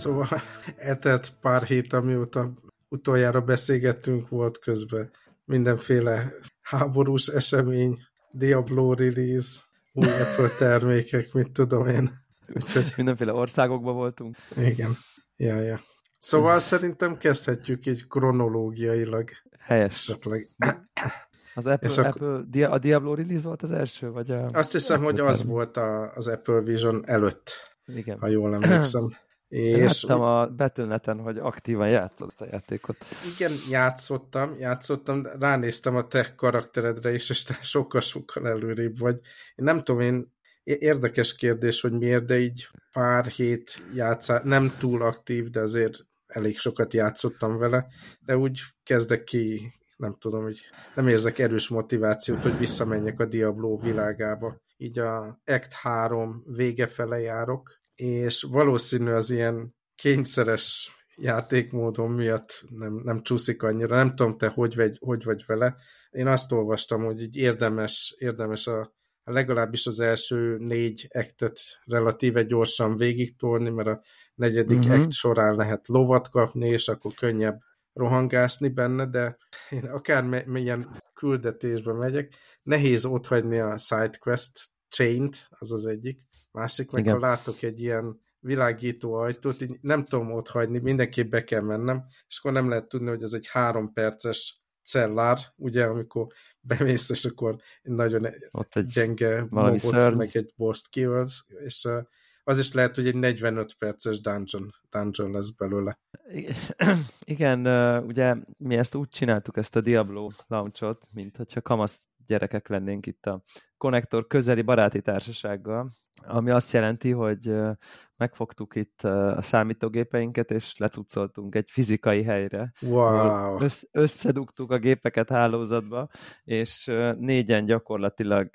Szóval etett pár hét, amióta utoljára beszélgettünk, volt közben mindenféle háborús esemény, Diablo release, új Apple termékek, mit tudom én. Úgyhogy... Mindenféle országokban voltunk. Igen. Ja, ja. Szóval szerintem kezdhetjük így kronológiailag. Helyes. Esetleg. Az Apple, Apple, a Diablo release volt az első? Vagy a... Azt hiszem, hogy az volt a, az Apple Vision előtt, Igen. ha jól emlékszem. És Láttam a Betülneten, hogy aktívan játszott ezt a játékot. Igen, játszottam, játszottam, ránéztem a te karakteredre is, és te sokkal-sokkal előrébb vagy. Én nem tudom, én érdekes kérdés, hogy miért, de így pár hét játszá, nem túl aktív, de azért elég sokat játszottam vele, de úgy kezdek ki, nem tudom, hogy nem érzek erős motivációt, hogy visszamenjek a Diablo világába. Így a Act 3 vége fele járok, és valószínű az ilyen kényszeres játékmódon miatt nem, nem csúszik annyira. Nem tudom, te hogy vagy, hogy vagy vele. Én azt olvastam, hogy így érdemes, érdemes a, legalábbis az első négy ektet relatíve gyorsan végigtolni, mert a negyedik uh-huh. ekt során lehet lovat kapni, és akkor könnyebb rohangászni benne, de én akár milyen küldetésbe megyek, nehéz otthagyni a sidequest chain-t, az az egyik, Másik meg, Igen. ha látok egy ilyen világító ajtót, így nem tudom ott hagyni, mindenképp be kell mennem, és akkor nem lehet tudni, hogy ez egy három perces cellár, ugye, amikor bemész, és akkor nagyon ott egy gyenge mobot, meg egy boss kills, és az is lehet, hogy egy 45 perces dungeon, dungeon lesz belőle. Igen, ugye mi ezt úgy csináltuk, ezt a Diablo launchot, mint hogyha kamasz gyerekek lennénk itt a konnektor közeli baráti társasággal, ami azt jelenti, hogy megfogtuk itt a számítógépeinket, és lecucoltunk egy fizikai helyre. Wow. Össz, összedugtuk a gépeket hálózatba, és négyen gyakorlatilag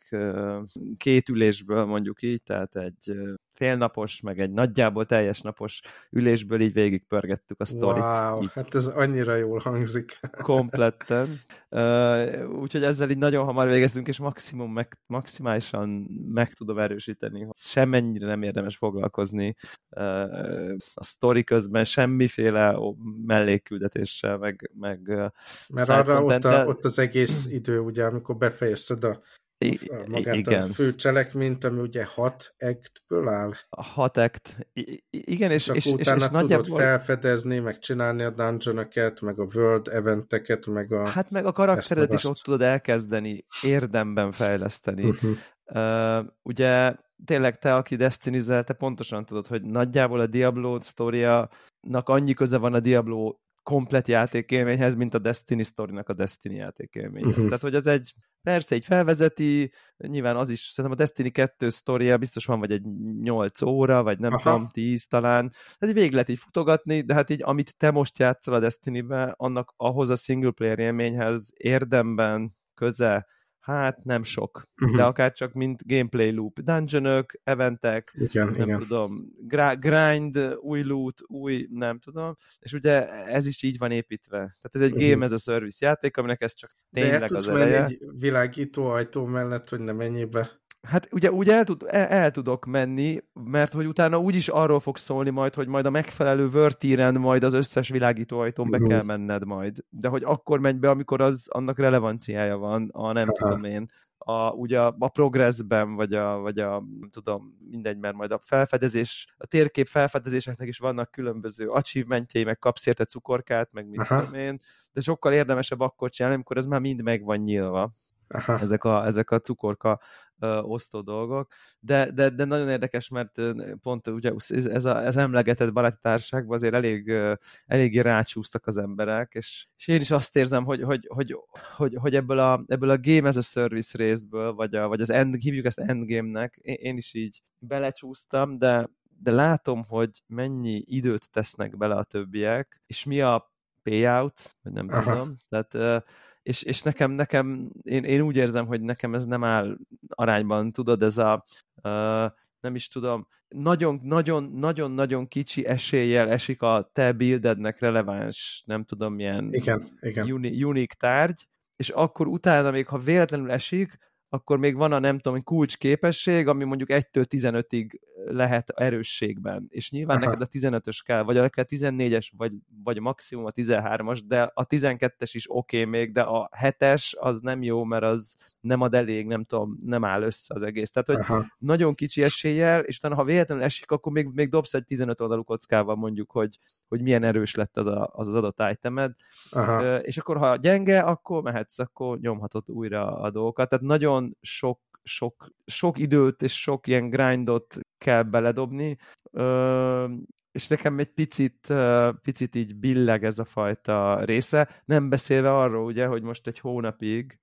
két ülésből mondjuk így, tehát egy félnapos, meg egy nagyjából teljes napos ülésből így végigpörgettük a sztorit. Wow, így. hát ez annyira jól hangzik. Kompletten. Uh, úgyhogy ezzel így nagyon hamar végeztünk, és maximum meg, maximálisan meg tudom erősíteni, hogy semmennyire nem érdemes foglalkozni uh, a sztori közben, semmiféle mellékküldetéssel, meg, meg Mert arra ott, a, ott az egész idő, ugye, amikor befejezted a magát igen. a fő cselekményt, ami ugye hat actből áll. A hat I igen, és, és, és, utána és, és tudod nagyjából... felfedezni, meg csinálni a dungeon meg a world eventeket, meg a... Hát meg a karaktered is ott tudod elkezdeni érdemben fejleszteni. Uh-huh. Uh, ugye tényleg te, aki destiny te pontosan tudod, hogy nagyjából a Diablo sztoriának annyi köze van a Diablo komplet játékélményhez, mint a Destiny story a Destiny játékélményhez. Uh-huh. Tehát, hogy az egy Persze, egy felvezeti, nyilván az is, szerintem a Destiny 2 sztoria biztos van, vagy egy 8 óra, vagy nem Aha. tudom, 10 talán. Tehát végig lehet így futogatni, de hát így, amit te most játszol a Destiny-be, annak ahhoz a single player élményhez érdemben köze hát nem sok, uh-huh. de akár csak mint gameplay loop, dungeonök, eventek, igen, nem igen. tudom, grind, új loot, új, nem tudom, és ugye ez is így van építve. Tehát ez egy uh-huh. game as a service játék, aminek ez csak tényleg de az eleje. egy világító ajtó mellett, hogy nem ennyibe Hát ugye úgy el, tud, el, el tudok menni, mert hogy utána úgyis arról fog szólni majd, hogy majd a megfelelő vörtíren majd az összes világító ajtón be kell menned majd. De hogy akkor menj be, amikor az annak relevanciája van, a nem Aha. tudom én, a, ugye a progressben, vagy a, vagy a, nem tudom, mindegy, mert majd a felfedezés, a térkép felfedezéseknek is vannak különböző achievementjei, meg kapsz érte cukorkát, meg mit tudom én, de sokkal érdemesebb akkor csinálni, amikor ez már mind meg van nyilva. Aha. ezek a, ezek a cukorka ö, osztó dolgok, de, de, de nagyon érdekes, mert pont ugye ez, a, ez emlegetett baráti társaságban azért elég, eléggé rácsúsztak az emberek, és, és én is azt érzem, hogy, hogy, hogy, hogy, hogy ebből, a, ebből a game as a service részből, vagy, a, vagy az end, hívjuk ezt endgame-nek, én, én is így belecsúsztam, de, de látom, hogy mennyi időt tesznek bele a többiek, és mi a payout, vagy nem Aha. tudom, tehát és, és nekem, nekem én, én úgy érzem, hogy nekem ez nem áll arányban, tudod, ez a uh, nem is tudom, nagyon-nagyon-nagyon-nagyon kicsi eséllyel esik a te buildednek releváns, nem tudom milyen igen, igen. Uni, unik tárgy, és akkor utána még, ha véletlenül esik, akkor még van a nem tudom, kulcs képesség, ami mondjuk 1-től 15-ig lehet erősségben, és nyilván Aha. neked a 15-ös kell, vagy a 14-es, vagy, vagy maximum a 13-as, de a 12-es is oké okay még, de a 7-es az nem jó, mert az nem ad elég, nem tudom, nem áll össze az egész. Tehát, hogy Aha. nagyon kicsi eséllyel, és utána, ha véletlenül esik, akkor még, még dobsz egy 15 oldalú kockával mondjuk, hogy, hogy milyen erős lett az a, az, az adott itemed, Aha. és akkor ha gyenge, akkor mehetsz, akkor nyomhatod újra a dolgokat. Tehát nagyon sok sok, sok időt és sok ilyen grindot kell beledobni, és nekem egy picit, picit így billeg ez a fajta része, nem beszélve arról ugye, hogy most egy hónapig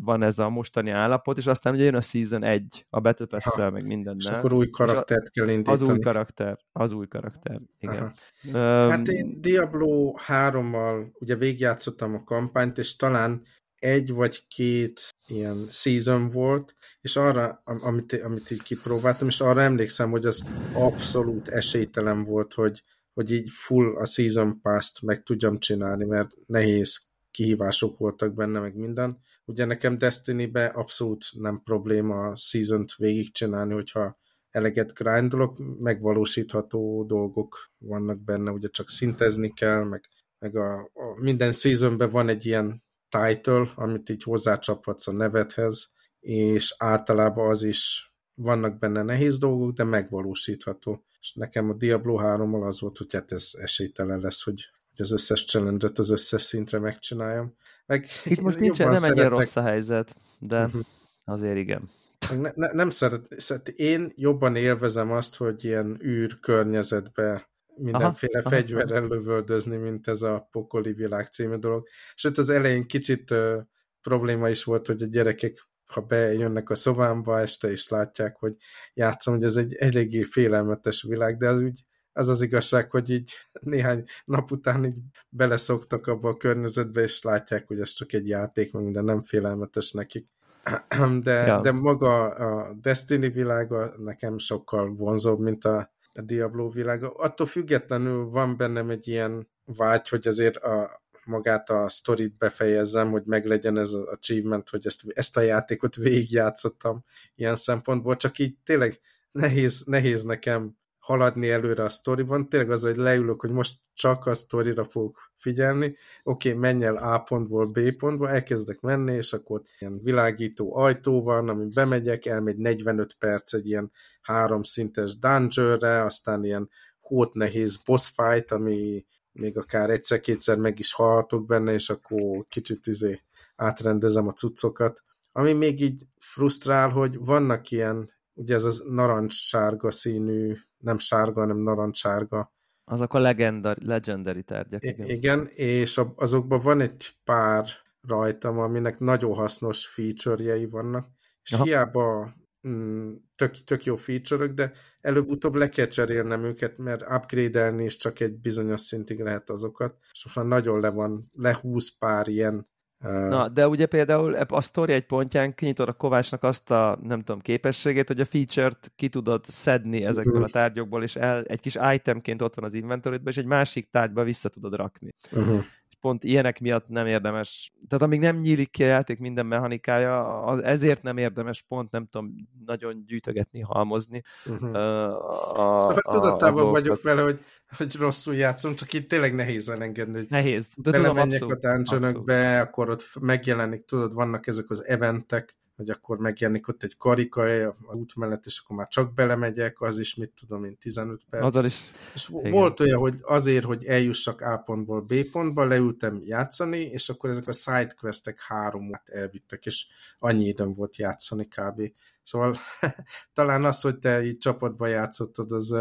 van ez a mostani állapot, és aztán ugye jön a Season 1 a Battle pass meg mindennel. És akkor új karaktert kell indítani. Az új karakter, az új karakter, igen. Um, hát én Diablo 3-mal ugye végigjátszottam a kampányt, és talán egy vagy két ilyen season volt, és arra, amit, amit így kipróbáltam, és arra emlékszem, hogy az abszolút esélytelen volt, hogy, hogy így full a season pass-t meg tudjam csinálni, mert nehéz kihívások voltak benne, meg minden. Ugye nekem Destiny-be abszolút nem probléma a season-t végigcsinálni, hogyha eleget grindolok, megvalósítható dolgok vannak benne, ugye csak szintezni kell, meg, meg a, a minden seasonben van egy ilyen title, amit így hozzácsaphatsz a nevedhez, és általában az is vannak benne nehéz dolgok, de megvalósítható. És nekem a Diablo 3-mal az volt, hogy hát ez esélytelen lesz, hogy, hogy az összes challenge az összes szintre megcsináljam. Meg Itt most nincs, nem egy ilyen rossz a helyzet, de uh-huh. azért igen. Ne, ne, nem szeret, szeret, én jobban élvezem azt, hogy ilyen űr környezetbe mindenféle aha, fegyverrel aha. lövöldözni, mint ez a Pokoli világ című dolog. Sőt, az elején kicsit uh, probléma is volt, hogy a gyerekek ha bejönnek a szobámba este, és látják, hogy játszom, hogy ez egy eléggé félelmetes világ, de az úgy az az igazság, hogy így néhány nap után így beleszoktak abba a környezetbe, és látják, hogy ez csak egy játék, meg minden nem félelmetes nekik. De, ja. de maga a Destiny világa nekem sokkal vonzóbb, mint a a Diablo világa. Attól függetlenül van bennem egy ilyen vágy, hogy azért a, magát a sztorit befejezzem, hogy meglegyen ez az achievement, hogy ezt, ezt a játékot végigjátszottam ilyen szempontból, csak így tényleg nehéz, nehéz nekem haladni előre a sztoriban. Tényleg az, hogy leülök, hogy most csak a sztorira fogok figyelni. Oké, okay, menj el A pontból B pontba, elkezdek menni, és akkor ilyen világító ajtó van, amin bemegyek, elmegy 45 perc egy ilyen háromszintes dungeonre, aztán ilyen hót nehéz boss fight, ami még akár egyszer-kétszer meg is halhatok benne, és akkor kicsit izé átrendezem a cuccokat. Ami még így frusztrál, hogy vannak ilyen, ugye ez az narancssárga színű, nem sárga, hanem narancssárga. Azok a legendary, legendary tárgyak. Igen, igen és azokban van egy pár rajtam, aminek nagyon hasznos feature-jei vannak, és Aha. hiába mm, tök, tök jó feature de előbb-utóbb le kell cserélnem őket, mert upgrade-elni is csak egy bizonyos szintig lehet azokat, és most már nagyon le van, lehúz pár ilyen Na, de ugye például a sztori egy pontján kinyitod a Kovácsnak azt a, nem tudom, képességét, hogy a feature-t ki tudod szedni ezekből a tárgyokból, és el, egy kis itemként ott van az inventory és egy másik tárgyba vissza tudod rakni. Uh-huh pont ilyenek miatt nem érdemes, tehát amíg nem nyílik ki a játék minden mechanikája, az, ezért nem érdemes pont, nem tudom, nagyon gyűjtögetni, halmozni. Uh-huh. A, a, szóval tudatában a vagyok vele, hogy, hogy rosszul játszunk, csak itt tényleg nehéz elengedni, hogy nehéz. De tudom, abszolút, a dungeonokbe, akkor ott megjelenik, tudod, vannak ezek az eventek, hogy akkor megjelenik ott egy karika a út mellett, és akkor már csak belemegyek, az is, mit tudom én, 15 perc. Azzal is. És igen. volt olyan, hogy azért, hogy eljussak A pontból B pontba, leültem játszani, és akkor ezek a sidequestek háromát elvittek, és annyi időm volt játszani kb. Szóval talán az, hogy te így csapatba játszottad, az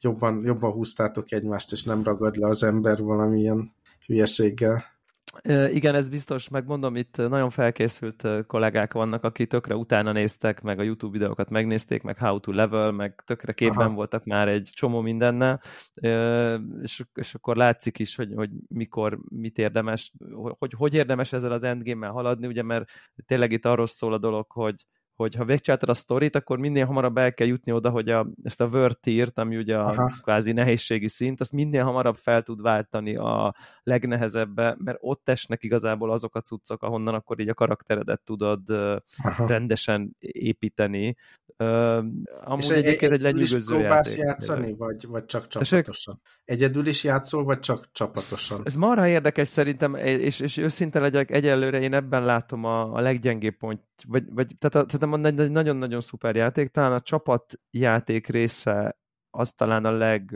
jobban, jobban húztátok egymást, és nem ragad le az ember valamilyen hülyeséggel. Igen, ez biztos, megmondom, itt nagyon felkészült kollégák vannak, akik tökre utána néztek, meg a YouTube videókat megnézték, meg How to Level, meg tökre képben Aha. voltak már egy csomó mindennel, és, és akkor látszik is, hogy, hogy mikor, mit érdemes, hogy hogy érdemes ezzel az endgame-mel haladni, ugye, mert tényleg itt arról szól a dolog, hogy, hogy ha végcsináltad a sztorit, akkor minél hamarabb el kell jutni oda, hogy a, ezt a word tiert, ami ugye a Aha. kvázi nehézségi szint, azt minél hamarabb fel tud váltani a legnehezebbe, mert ott esnek igazából azok a cuccok, ahonnan akkor így a karakteredet tudod Aha. rendesen építeni, amúgy és egyébként egy lenyűgöző is próbálsz játék, játszani, vagy, vagy csak csapatosan? Egyedül is játszol, vagy csak csapatosan? Ez marha érdekes szerintem, és, és őszinte legyek, egyelőre én ebben látom a, a leggyengébb pont, vagy, vagy tehát szerintem egy nagyon-nagyon szuper játék, talán a csapatjáték része az talán a leg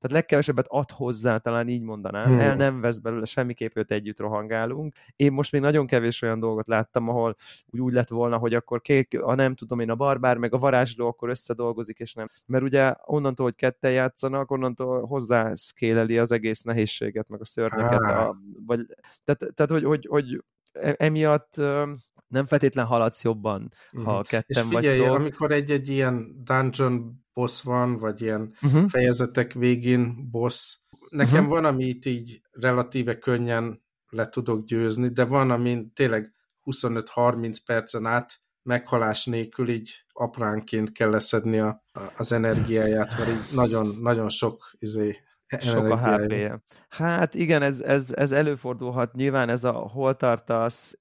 tehát legkevesebbet ad hozzá, talán így mondanám, hmm. el nem vesz belőle semmiképp, hogy együtt rohangálunk. Én most még nagyon kevés olyan dolgot láttam, ahol úgy, úgy lett volna, hogy akkor kék, a nem tudom én, a barbár, meg a varázsló akkor összedolgozik, és nem. Mert ugye onnantól, hogy ketten játszanak, onnantól hozzá szkéleli az egész nehézséget, meg a szörnyeket. A, vagy, tehát, tehát hogy, hogy, hogy e, emiatt nem feltétlen haladsz jobban, uh-huh. ha ketten És figyelj, vagytok. amikor egy-egy ilyen dungeon boss van, vagy ilyen uh-huh. fejezetek végén boss, nekem uh-huh. van, amit így relatíve könnyen le tudok győzni, de van, amin tényleg 25-30 percen át meghalás nélkül így apránként kell leszedni a, az energiáját, mert így nagyon, nagyon sok izé, sok a hp -je. Hát igen, ez, ez, ez előfordulhat. Nyilván ez a hol tartasz,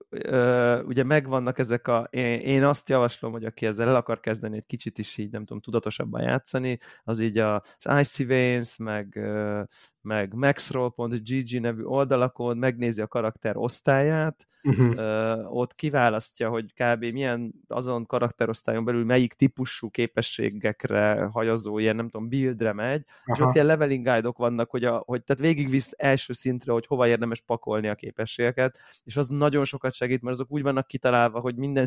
ugye megvannak ezek a... Én, én azt javaslom, hogy aki ezzel el akar kezdeni egy kicsit is így, nem tudom, tudatosabban játszani, az így az Icy Veins, meg, meg maxroll.gg nevű oldalakon megnézi a karakter osztályát, uh-huh. ott kiválasztja, hogy kb. milyen azon karakterosztályon belül melyik típusú képességekre hajazó, ilyen nem tudom, buildre megy, Aha. és ott ilyen leveling guide-ok vannak, hogy, a, hogy tehát végigvisz első szintre, hogy hova érdemes pakolni a képességeket, és az nagyon sokat segít, mert azok úgy vannak kitalálva, hogy minden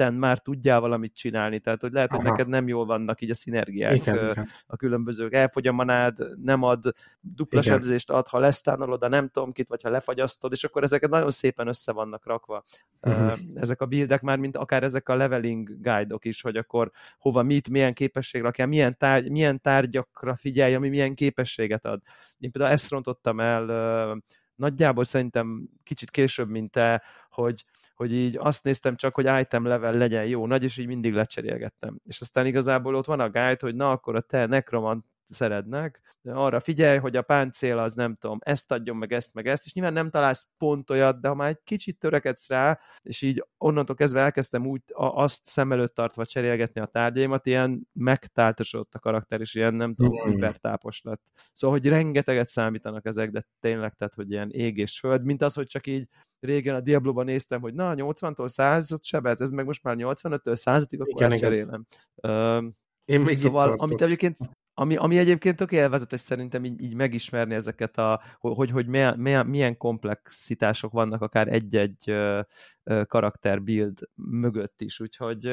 szinten már tudjál valamit csinálni, tehát hogy lehet, Aha. hogy neked nem jól vannak így a szinergiák, igen, a, igen. a különbözők, elfogy a manád, nem ad dupla igen. sebzést ad, ha lesztánolod a nem tudom kit, vagy ha lefagyasztod, és akkor ezeket nagyon szépen össze vannak rakva. Uh-huh. Ezek a buildek már, mint akár ezek a leveling guide-ok is, hogy akkor hova mit, milyen képesség rakjál, milyen, tárgy, milyen tárgyakra figyelj, ami milyen képességet ad. Én például ezt rontottam el nagyjából szerintem kicsit később, mint te, hogy, hogy így azt néztem csak, hogy item level legyen jó nagy, és így mindig lecserélgettem. És aztán igazából ott van a guide, hogy na akkor a te nekromant szeretnek, arra figyelj, hogy a páncél az nem tudom, ezt adjon meg ezt, meg ezt, és nyilván nem találsz pont olyat, de ha már egy kicsit törekedsz rá, és így onnantól kezdve elkezdtem úgy azt szem előtt tartva cserélgetni a tárgyaimat, ilyen megtáltosodott a karakter, és ilyen nem tudom, mm. hipertápos lett. Szóval, hogy rengeteget számítanak ezek, de tényleg, tehát, hogy ilyen ég és föld, mint az, hogy csak így régen a Diablo-ban néztem, hogy na, 80-tól 100-ot sebez, ez meg most már 85-től 100-ig, akkor igen, cserélem. Én még szóval, amit egyébként ami, ami egyébként tök élvezetes szerintem így, így megismerni ezeket a, hogy, hogy milyen, milyen, milyen komplexitások vannak akár egy-egy karakter build mögött is, úgyhogy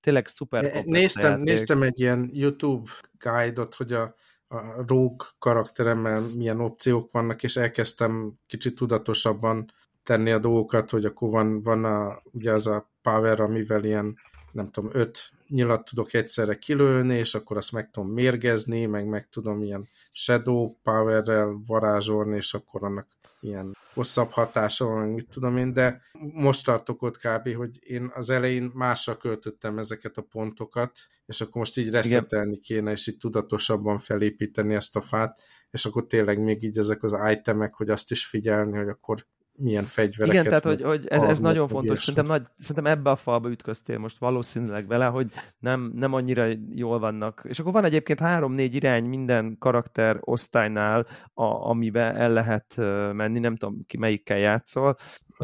tényleg szuper néztem, néztem egy ilyen YouTube guide-ot, hogy a, a Rogue karakteremmel milyen opciók vannak, és elkezdtem kicsit tudatosabban tenni a dolgokat, hogy akkor van, van a, ugye az a power, amivel ilyen nem tudom, öt nyilat tudok egyszerre kilőni, és akkor azt meg tudom mérgezni, meg meg tudom ilyen shadow powerrel varázsolni, és akkor annak ilyen hosszabb hatása van, mit tudom én, de most tartok ott kb., hogy én az elején másra költöttem ezeket a pontokat, és akkor most így reszetelni kéne, és így tudatosabban felépíteni ezt a fát, és akkor tényleg még így ezek az itemek, hogy azt is figyelni, hogy akkor milyen fegyvereket. Igen, tehát hogy, hogy ez, ez nagyon fontos. Szerintem, nagy, szerintem ebbe a falba ütköztél most valószínűleg vele, hogy nem, nem annyira jól vannak. És akkor van egyébként három-négy irány minden karakter osztálynál, a, amiben el lehet menni, nem tudom ki melyikkel játszol.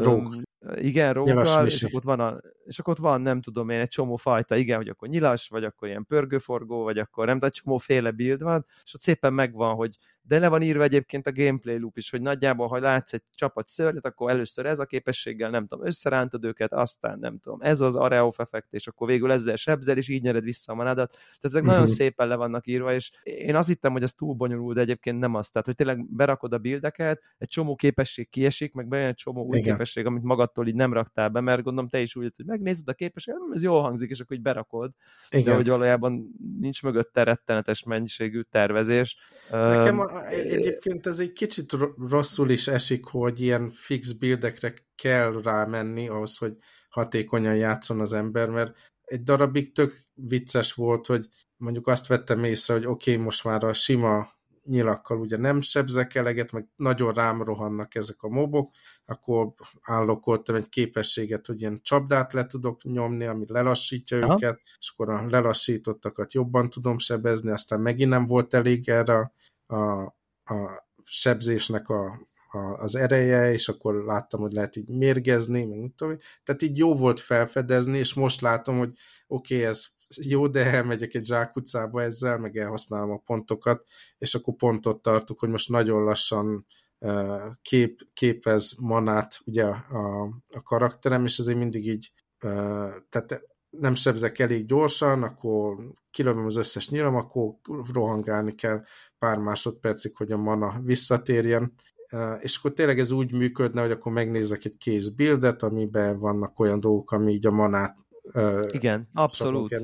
Rók. Igen, rókkal, és akkor, ott van a, és akkor ott van, nem tudom én, egy csomó fajta, igen, hogy akkor nyilas, vagy akkor ilyen pörgőforgó, vagy akkor nem, de egy csomó féle build van, és ott szépen megvan, hogy de le van írva egyébként a gameplay loop is, hogy nagyjából, ha látsz egy csapat szörnyet, akkor először ez a képességgel, nem tudom, összerántod őket, aztán nem tudom, ez az areof effekt, és akkor végül ezzel sebzel, és így nyered vissza a manádat. Tehát ezek uh-huh. nagyon mhm. szépen le vannak írva, és én azt hittem, hogy ez túl bonyolult, de egyébként nem az. Tehát, hogy tényleg berakod a bildeket, egy csomó képesség kiesik, meg bejön egy csomó új Igen. képesség, amit magadtól így nem raktál be, mert gondolom te is úgy, hogy megnézed a képesség, hm, ez jól hangzik, és akkor így berakod. Igen. De hogy valójában nincs mögötte rettenetes mennyiségű tervezés. Nekem a, egyébként ez egy kicsit rosszul is esik, hogy ilyen fix buildekre kell rámenni ahhoz, hogy hatékonyan játszon az ember, mert egy darabig tök vicces volt, hogy mondjuk azt vettem észre, hogy oké, okay, most már a sima nyilakkal ugye nem sebzek eleget, meg nagyon rám rohannak ezek a mobok, akkor állokoltam egy képességet, hogy ilyen csapdát le tudok nyomni, ami lelassítja Aha. őket, és akkor a lelassítottakat jobban tudom sebezni, aztán megint nem volt elég erre a, a sebzésnek a, a, az ereje, és akkor láttam, hogy lehet így mérgezni, meg mit tudom. Tehát így jó volt felfedezni, és most látom, hogy oké, okay, ez jó, de elmegyek egy zsákutcába ezzel, meg elhasználom a pontokat, és akkor pontot tartok, hogy most nagyon lassan kép, képez manát ugye a, a karakterem, és azért mindig így tehát nem sebzek elég gyorsan, akkor kilövöm az összes nyilam, akkor rohangálni kell pár másodpercig, hogy a mana visszatérjen, és akkor tényleg ez úgy működne, hogy akkor megnézek egy kész buildet, amiben vannak olyan dolgok, ami így a manát igen, abszolút.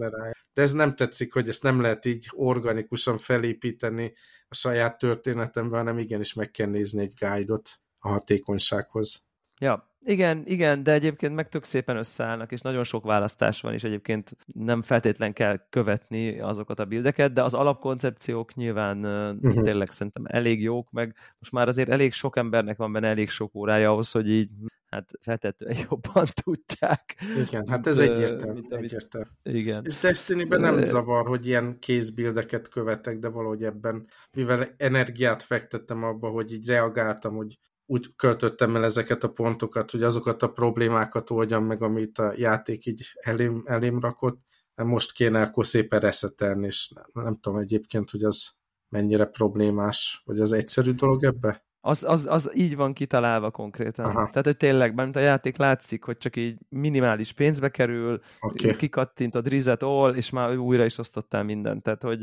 De ez nem tetszik, hogy ezt nem lehet így organikusan felépíteni a saját történetemben, hanem igenis meg kell nézni egy guide-ot a hatékonysághoz. Ja, igen, igen, de egyébként meg tök szépen összeállnak, és nagyon sok választás van, és egyébként nem feltétlen kell követni azokat a bildeket, de az alapkoncepciók nyilván uh-huh. tényleg szerintem elég jók, meg most már azért elég sok embernek van benne elég sok órája ahhoz, hogy így hát feltetően jobban tudják. Igen, hát ez egyértelmű. egyértelmű. Igen. És Destiny-ben nem zavar, hogy ilyen kézbildeket követek, de valahogy ebben, mivel energiát fektettem abba, hogy így reagáltam, hogy úgy költöttem el ezeket a pontokat, hogy azokat a problémákat oldjam meg, amit a játék így elém, elém rakott. Most kéne akkor szépen reszetelni, és nem, nem tudom egyébként, hogy az mennyire problémás, vagy az egyszerű dolog ebbe? Az, az, az így van kitalálva konkrétan. Aha. Tehát, hogy tényleg, mert a játék látszik, hogy csak így minimális pénzbe kerül, okay. kikattintod rizet all, és már újra is osztottál mindent. Tehát, hogy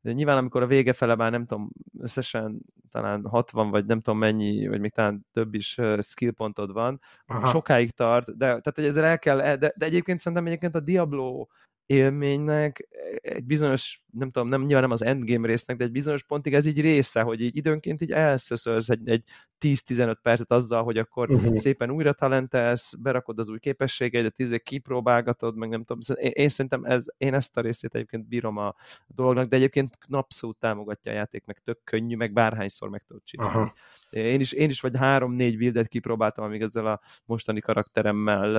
de nyilván amikor a vége fele már nem tudom, összesen talán 60 vagy nem tudom mennyi, vagy még talán több is skill pontod van, Aha. sokáig tart, de tehát hogy ezzel el kell, de, de egyébként szerintem egyébként a Diablo élménynek egy bizonyos, nem tudom, nem, nyilván nem az endgame résznek, de egy bizonyos pontig ez így része, hogy így időnként így elszöszölsz egy, egy 10-15 percet azzal, hogy akkor uh-huh. szépen újra talentelsz, berakod az új képességeidet, izé kipróbálgatod, meg nem tudom. Én, én szerintem ez, én ezt a részét egyébként bírom a dolognak, de egyébként napszót támogatja a játék, meg tök könnyű, meg bárhányszor meg tudod csinálni. Aha. Én is, én is vagy három-négy buildet kipróbáltam, amíg ezzel a mostani karakteremmel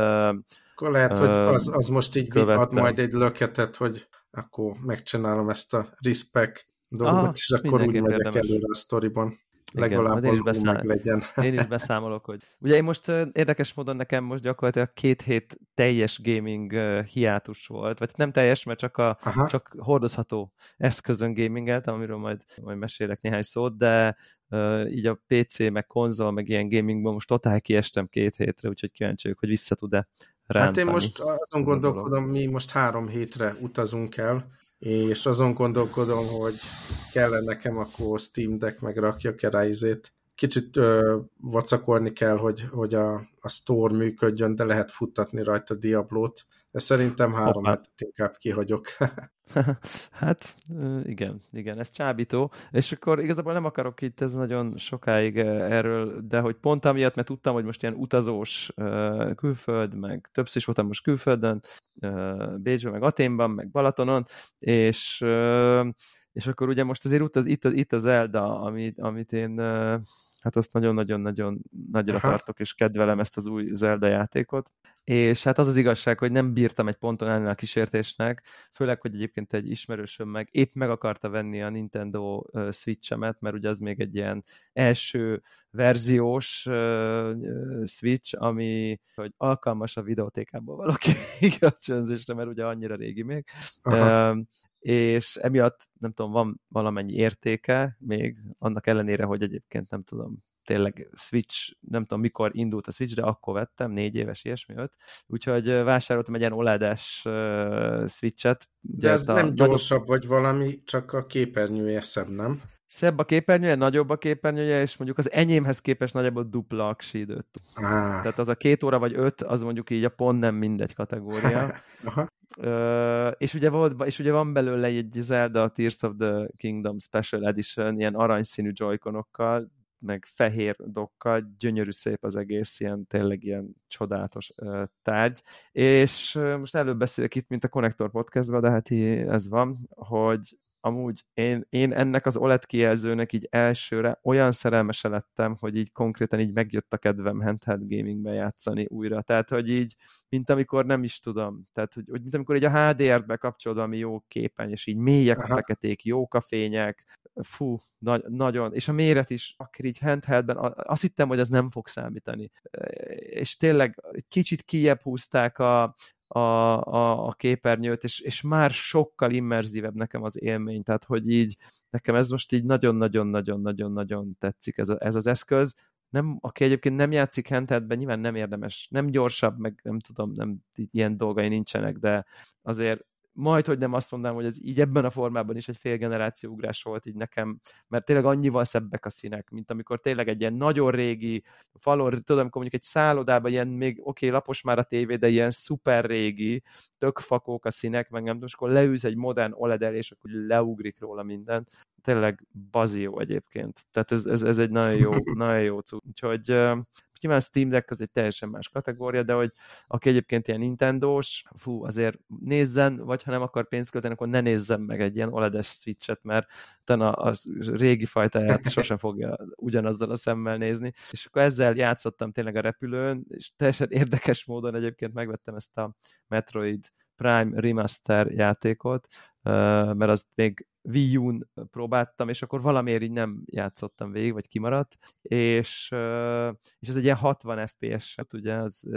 akkor lehet, hogy az, az most így követtem. ad majd egy löketet, hogy akkor megcsinálom ezt a respect dolgot, Aha, és akkor úgy megyek előre a sztoriban. Legalább én is beszáll... meg legyen. Én is beszámolok, hogy... Ugye én most érdekes módon nekem most gyakorlatilag két hét teljes gaming hiátus volt, vagy nem teljes, mert csak, a, csak hordozható eszközön gamingeltem, amiről majd, majd mesélek néhány szót, de uh, így a PC, meg konzol, meg ilyen gamingban most totál kiestem két hétre, úgyhogy kíváncsi vagyok, hogy vissza tud-e rántani. Hát én most azon gondolkodom, mi most három hétre utazunk el, és azon gondolkodom, hogy kellene nekem akkor Steam Deck, meg rakjak rá izét. Kicsit ö, vacakolni kell, hogy, hogy a, a store működjön, de lehet futtatni rajta Diablót, de szerintem három hetet inkább kihagyok. hát igen, igen, ez csábító, és akkor igazából nem akarok itt ez nagyon sokáig erről, de hogy pont amiatt, mert tudtam, hogy most ilyen utazós külföld, meg többször is voltam most külföldön, Bécsben, meg Aténban, meg Balatonon, és és akkor ugye most azért utaz, itt, itt az Zelda, amit, amit én hát azt nagyon-nagyon-nagyon nagyra Aha. tartok, és kedvelem ezt az új Zelda játékot. És hát az az igazság, hogy nem bírtam egy ponton ennél a kísértésnek, főleg, hogy egyébként egy ismerősöm meg épp meg akarta venni a Nintendo Switch-emet, mert ugye az még egy ilyen első verziós uh, Switch, ami hogy alkalmas a videótékából való kikölcsönzésre, mert ugye annyira régi még. Uh, és emiatt nem tudom, van valamennyi értéke még, annak ellenére, hogy egyébként nem tudom, tényleg Switch, nem tudom mikor indult a Switch, de akkor vettem, négy éves, ilyesmi öt. Úgyhogy vásároltam egy ilyen OLED-es uh, Switch-et. De ez nem gyorsabb nagyobb... vagy valami, csak a képernyője szebb, nem? Szebb a képernyője, nagyobb a képernyője, és mondjuk az enyémhez képest nagyobb a dupla aksi időt. Ah. Tehát az a két óra vagy öt, az mondjuk így a pont nem mindegy kategória. Aha. És, ugye volt, és ugye van belőle egy Zelda Tears of the Kingdom Special Edition, ilyen aranyszínű joyconokkal, meg fehér dokkal, gyönyörű szép az egész, ilyen tényleg ilyen csodálatos uh, tárgy. És uh, most előbb beszélek itt, mint a Connector podcastban, de hát ez van, hogy amúgy én, én ennek az OLED kijelzőnek így elsőre olyan szerelmese lettem, hogy így konkrétan így megjött a kedvem handheld gamingbe játszani újra. Tehát, hogy így, mint amikor nem is tudom, tehát, hogy, hogy mint amikor egy a HDR-t bekapcsolod, ami jó képen, és így mélyek Aha. a feketék, jók a fények, fú, nagy, nagyon, és a méret is, akár így handheldben, azt hittem, hogy az nem fog számítani. És tényleg kicsit kijebb húzták a, a, a, a képernyőt, és, és már sokkal immerzívebb nekem az élmény, tehát hogy így nekem ez most így nagyon-nagyon-nagyon-nagyon-nagyon tetszik ez, a, ez az eszköz, nem, aki egyébként nem játszik handheldben, nyilván nem érdemes, nem gyorsabb, meg nem tudom, nem ilyen dolgai nincsenek, de azért majd, hogy nem azt mondanám, hogy ez így ebben a formában is egy fél generáció ugrás volt így nekem, mert tényleg annyival szebbek a színek, mint amikor tényleg egy ilyen nagyon régi falon, tudom, amikor mondjuk egy szállodában ilyen még, oké, okay, lapos már a tévé, de ilyen szuper régi, tök fakók a színek, meg nem tudom, és akkor leűz egy modern OLED el, és akkor leugrik róla mindent. Tényleg bazió egyébként. Tehát ez, ez, ez egy nagyon jó, nagyon jó cucc. Úgyhogy Nyilván Steam Deck az egy teljesen más kategória, de hogy aki egyébként ilyen Nintendo-s, fú, azért nézzen, vagy ha nem akar pénzt költeni, akkor ne nézzen meg egy ilyen OLED-es Switch-et, mert utána a régi fajtáját sose fogja ugyanazzal a szemmel nézni. És akkor ezzel játszottam tényleg a repülőn, és teljesen érdekes módon egyébként megvettem ezt a Metroid Prime Remaster játékot, mert azt még Wii U-n próbáltam, és akkor valamiért így nem játszottam végig, vagy kimaradt, és, és ez egy ilyen 60 FPS, hát ugye, az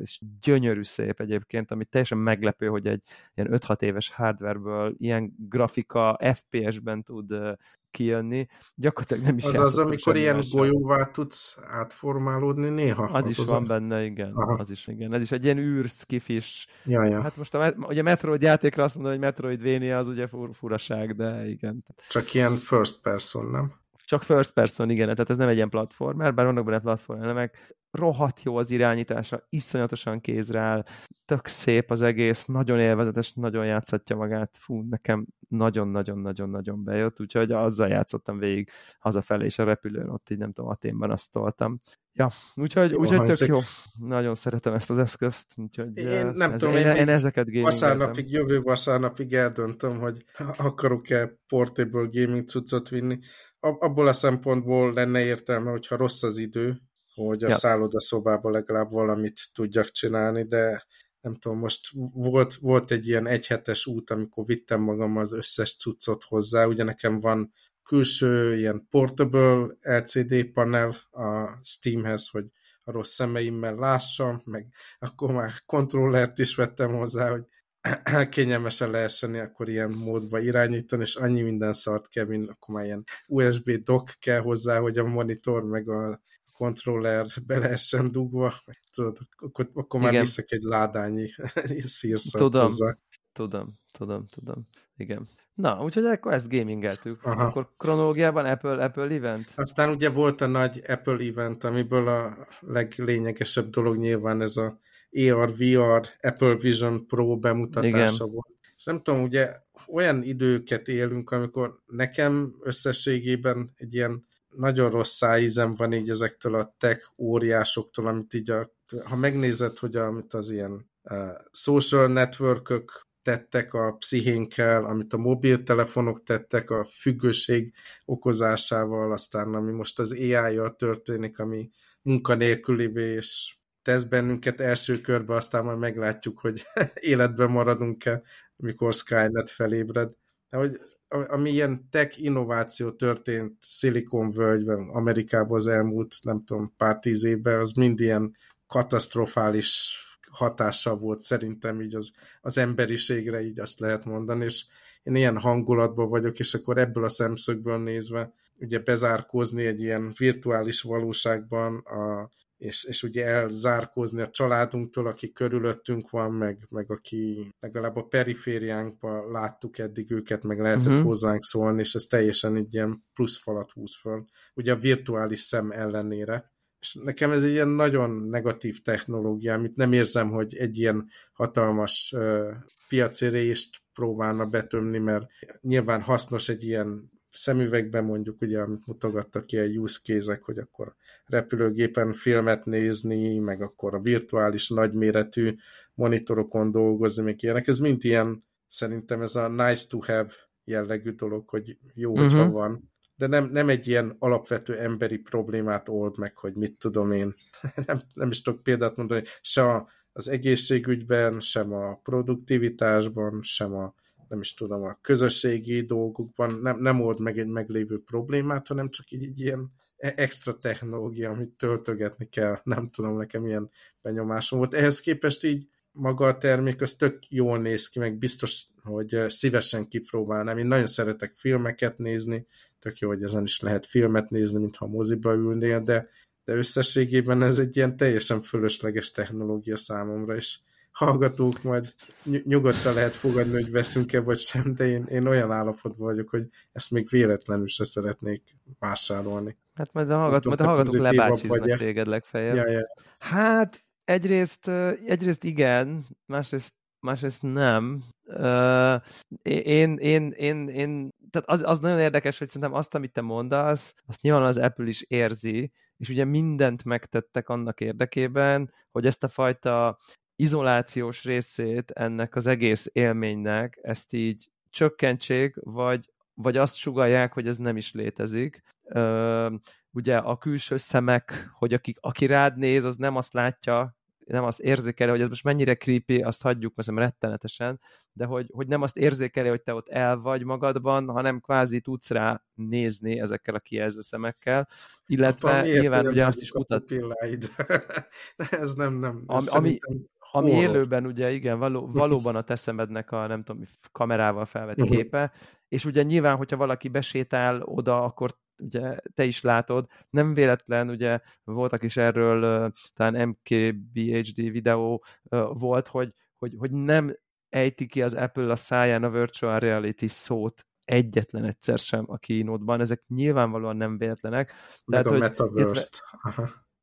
és gyönyörű szép egyébként, ami teljesen meglepő, hogy egy ilyen 5-6 éves hardwareből ilyen grafika FPS-ben tud kijönni. Gyakorlatilag nem is Az az, amikor ilyen golyóvá tudsz átformálódni néha? Az, az is az van a... benne, igen. Aha. Az is, igen. Ez is egy ilyen űrszkifis. Ja, ja. Hát most a, ugye Metroid játékra azt mondom, hogy Metroidvania az ugye fur, furaság, de igen. Csak ilyen first person, nem? Csak first person, igen, tehát ez nem egy ilyen platformer, bár vannak benne platform elemek. Rohadt jó az irányítása, iszonyatosan kézre áll, tök szép az egész, nagyon élvezetes, nagyon játszhatja magát. Fú, nekem nagyon-nagyon-nagyon-nagyon bejött, úgyhogy azzal játszottam végig hazafelé, és a repülőn ott így nem tudom, Aténban azt toltam. Ja, úgyhogy, jó, úgyhogy tök jó. Nagyon szeretem ezt az eszközt. Úgyhogy én nem ez, tudom, én, én ezeket vasárnapig, jövő vasárnapig eldöntöm, hogy akarok-e portable gaming cuccot vinni. Abból a szempontból lenne értelme, hogyha rossz az idő, hogy a ja. szállodaszobában legalább valamit tudjak csinálni, de nem tudom, most volt, volt egy ilyen egyhetes út, amikor vittem magam az összes cuccot hozzá, ugye nekem van külső ilyen portable LCD panel a Steamhez, hogy a rossz szemeimmel lássam, meg akkor már kontrollert is vettem hozzá, hogy kényelmesen lehessen akkor ilyen módba irányítani, és annyi minden szart kell, mint akkor már ilyen USB dock kell hozzá, hogy a monitor meg a kontroller be lehessen dugva, tudod, akkor, akkor már viszek egy ládányi szírszart tudom, hozzá. Tudom, tudom, tudom, igen. Na, úgyhogy akkor ezt gamingeltük. Aha. Akkor kronológiában Apple, Apple event? Aztán ugye volt a nagy Apple event, amiből a leglényegesebb dolog nyilván ez a AR, VR, Apple Vision Pro bemutatása Igen. volt. És nem tudom, ugye olyan időket élünk, amikor nekem összességében egy ilyen nagyon rossz szájízem van így ezektől a tech óriásoktól, amit így a, ha megnézed, hogy amit az ilyen uh, social networkök tettek a pszichénkkel, amit a mobiltelefonok tettek a függőség okozásával, aztán ami most az AI-jal történik, ami munkanélkülivé és tesz bennünket első körbe, aztán majd meglátjuk, hogy életben maradunk-e, amikor Skynet felébred. De hogy ami ilyen tech innováció történt Silicon Valley-ben, Amerikában az elmúlt, nem tudom, pár tíz évben, az mind ilyen katasztrofális hatással volt szerintem így az, az emberiségre, így azt lehet mondani, és én ilyen hangulatban vagyok, és akkor ebből a szemszögből nézve, ugye bezárkózni egy ilyen virtuális valóságban, a, és, és ugye elzárkózni a családunktól, aki körülöttünk van, meg, meg aki legalább a perifériánkban láttuk eddig őket, meg lehetett uh-huh. hozzánk szólni, és ez teljesen egy ilyen plusz falat húz föl, ugye a virtuális szem ellenére és nekem ez egy ilyen nagyon negatív technológia, amit nem érzem, hogy egy ilyen hatalmas uh, piaci részt próbálna betömni, mert nyilván hasznos egy ilyen szemüvegben mondjuk, ugye, amit mutogattak a use case hogy akkor repülőgépen filmet nézni, meg akkor a virtuális nagyméretű monitorokon dolgozni, még ilyenek. Ez mind ilyen, szerintem ez a nice to have jellegű dolog, hogy jó, uh-huh. hogyha van, de nem, nem egy ilyen alapvető emberi problémát old meg, hogy mit tudom én. nem, nem is tudok példát mondani, se a, az egészségügyben, sem a produktivitásban, sem a nem is tudom, a közösségi dolgokban nem, nem old meg egy meglévő problémát, hanem csak így, így ilyen e- extra technológia, amit töltögetni kell. Nem tudom, nekem ilyen benyomásom volt. Ehhez képest így maga a termék az tök jól néz ki, meg biztos, hogy szívesen kipróbálnám. Én nagyon szeretek filmeket nézni, tök jó, hogy ezen is lehet filmet nézni, mintha moziba ülnél, de, de összességében ez egy ilyen teljesen fölösleges technológia számomra, és hallgatók majd nyugodtan lehet fogadni, hogy veszünk-e vagy sem, de én, én olyan állapotban vagyok, hogy ezt még véletlenül se szeretnék vásárolni. Hát majd a, hallgat, majd a hallgatók lebácsiznak téged legfeljebb. Ja, ja. Hát egyrészt, egyrészt igen, másrészt, másrészt nem. Uh, én, én, én, én, tehát az, az nagyon érdekes, hogy szerintem azt, amit te mondasz, azt nyilván az Apple is érzi, és ugye mindent megtettek annak érdekében, hogy ezt a fajta izolációs részét ennek az egész élménynek, ezt így csökkentsék, vagy, vagy azt sugalják, hogy ez nem is létezik. Ö, ugye a külső szemek, hogy aki, aki rád néz, az nem azt látja, nem azt érzékeli, hogy ez most mennyire creepy, azt hagyjuk most rettenetesen, de hogy, hogy nem azt érzékeli, hogy te ott el vagy magadban, hanem kvázi tudsz rá nézni ezekkel a kijelző szemekkel, illetve hát, nyilván ugye azt is mutat. ez nem, nem. Ez ami, ami horror. élőben ugye igen, való, valóban a teszemednek a nem tudom, kamerával felvett uh-huh. képe, és ugye nyilván, hogyha valaki besétál oda, akkor ugye te is látod, nem véletlen, ugye voltak is erről talán MKBHD videó volt, hogy, hogy, hogy nem ejti ki az Apple a száján a virtual reality szót egyetlen egyszer sem a kínótban, ezek nyilvánvalóan nem véletlenek. Meg Tehát, a metaverse-t.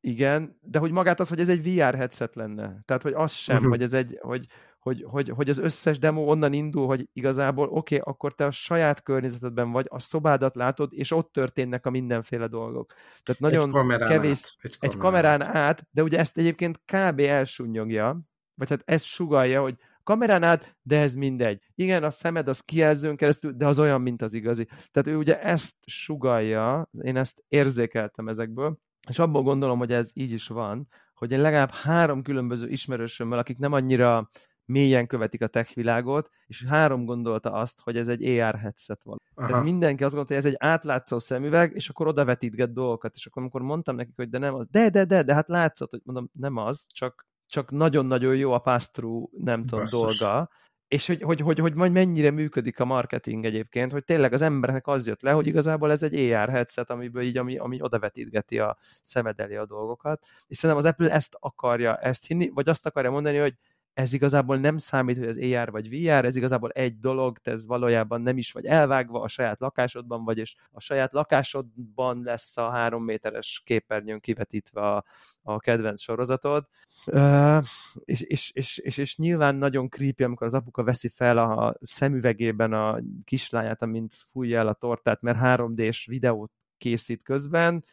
Igen, de hogy magát az, hogy ez egy VR headset lenne. Tehát, hogy az sem, uh-huh. hogy ez egy, hogy, hogy, hogy, hogy az összes demo onnan indul, hogy igazából oké, okay, akkor te a saját környezetedben vagy, a szobádat látod, és ott történnek a mindenféle dolgok. Tehát nagyon egy kamerán kevés, át. Egy, kamerán. egy kamerán át, de ugye ezt egyébként kb. elsunyogja, vagy hát ezt sugalja, hogy kamerán át, de ez mindegy. Igen, a szemed az kijelzőn keresztül, de az olyan, mint az igazi. Tehát ő ugye ezt sugalja, én ezt érzékeltem ezekből, és abból gondolom, hogy ez így is van, hogy én legalább három különböző ismerősömmel, akik nem annyira mélyen követik a tech világot, és három gondolta azt, hogy ez egy AR headset van. Aha. Tehát mindenki azt gondolta, hogy ez egy átlátszó szemüveg, és akkor oda vetítget dolgokat, és akkor amikor mondtam nekik, hogy de nem az, de, de, de, de hát látszott, hogy mondom, nem az, csak csak nagyon-nagyon jó a pass nem tudom, Basszus. dolga, és hogy, hogy, hogy, hogy majd mennyire működik a marketing egyébként, hogy tényleg az embernek az jött le, hogy igazából ez egy AR headset, amiből így, ami, ami odavetítgeti a szemed elé a dolgokat, és szerintem az Apple ezt akarja ezt hinni, vagy azt akarja mondani, hogy ez igazából nem számít, hogy az AR vagy VR, ez igazából egy dolog, te ez valójában nem is vagy elvágva a saját lakásodban vagy, és a saját lakásodban lesz a három méteres képernyőn kivetítve a, a kedvenc sorozatod. Uh, és, és, és, és, és nyilván nagyon creepy, amikor az apuka veszi fel a szemüvegében a kislányát, amint fújja el a tortát, mert 3D-s videót készít közben,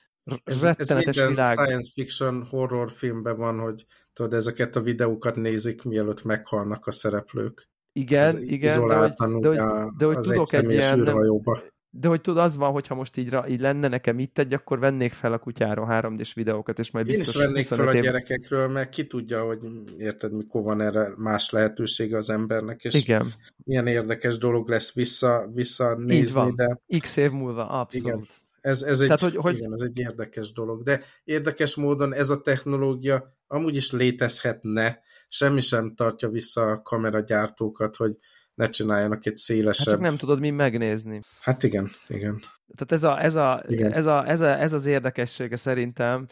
ez, ez minden világ. science fiction horror filmben van, hogy tudod, ezeket a videókat nézik, mielőtt meghalnak a szereplők. Igen, ez igen, de hogy, de, hogy, de hogy tudok egy ilyen, űrhajóba. De hogy tudod, az van, hogyha most így, így lenne nekem itt egy, akkor vennék fel a kutyára 3 d videókat, és majd biztos... Én is vennék fel a gyerekekről, mert ki tudja, hogy érted, mikor van erre más lehetősége az embernek, és Igen. milyen érdekes dolog lesz vissza, visszanézni. Így van. De... X év múlva, abszolút. Igen. Ez, ez, egy, Tehát, hogy, hogy... Igen, ez egy érdekes dolog, de érdekes módon ez a technológia amúgy is létezhetne, semmi sem tartja vissza a kameragyártókat, hogy ne csináljanak egy szélesebb... Hát csak nem tudod mi megnézni. Hát igen, igen. Tehát ez, a, ez, a, ez, a, ez, a, ez az érdekessége szerintem,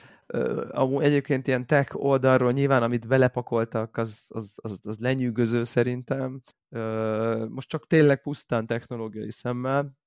amúgy egyébként ilyen tech oldalról nyilván, amit belepakoltak, az, az, az, az lenyűgöző szerintem. Most csak tényleg pusztán technológiai szemmel.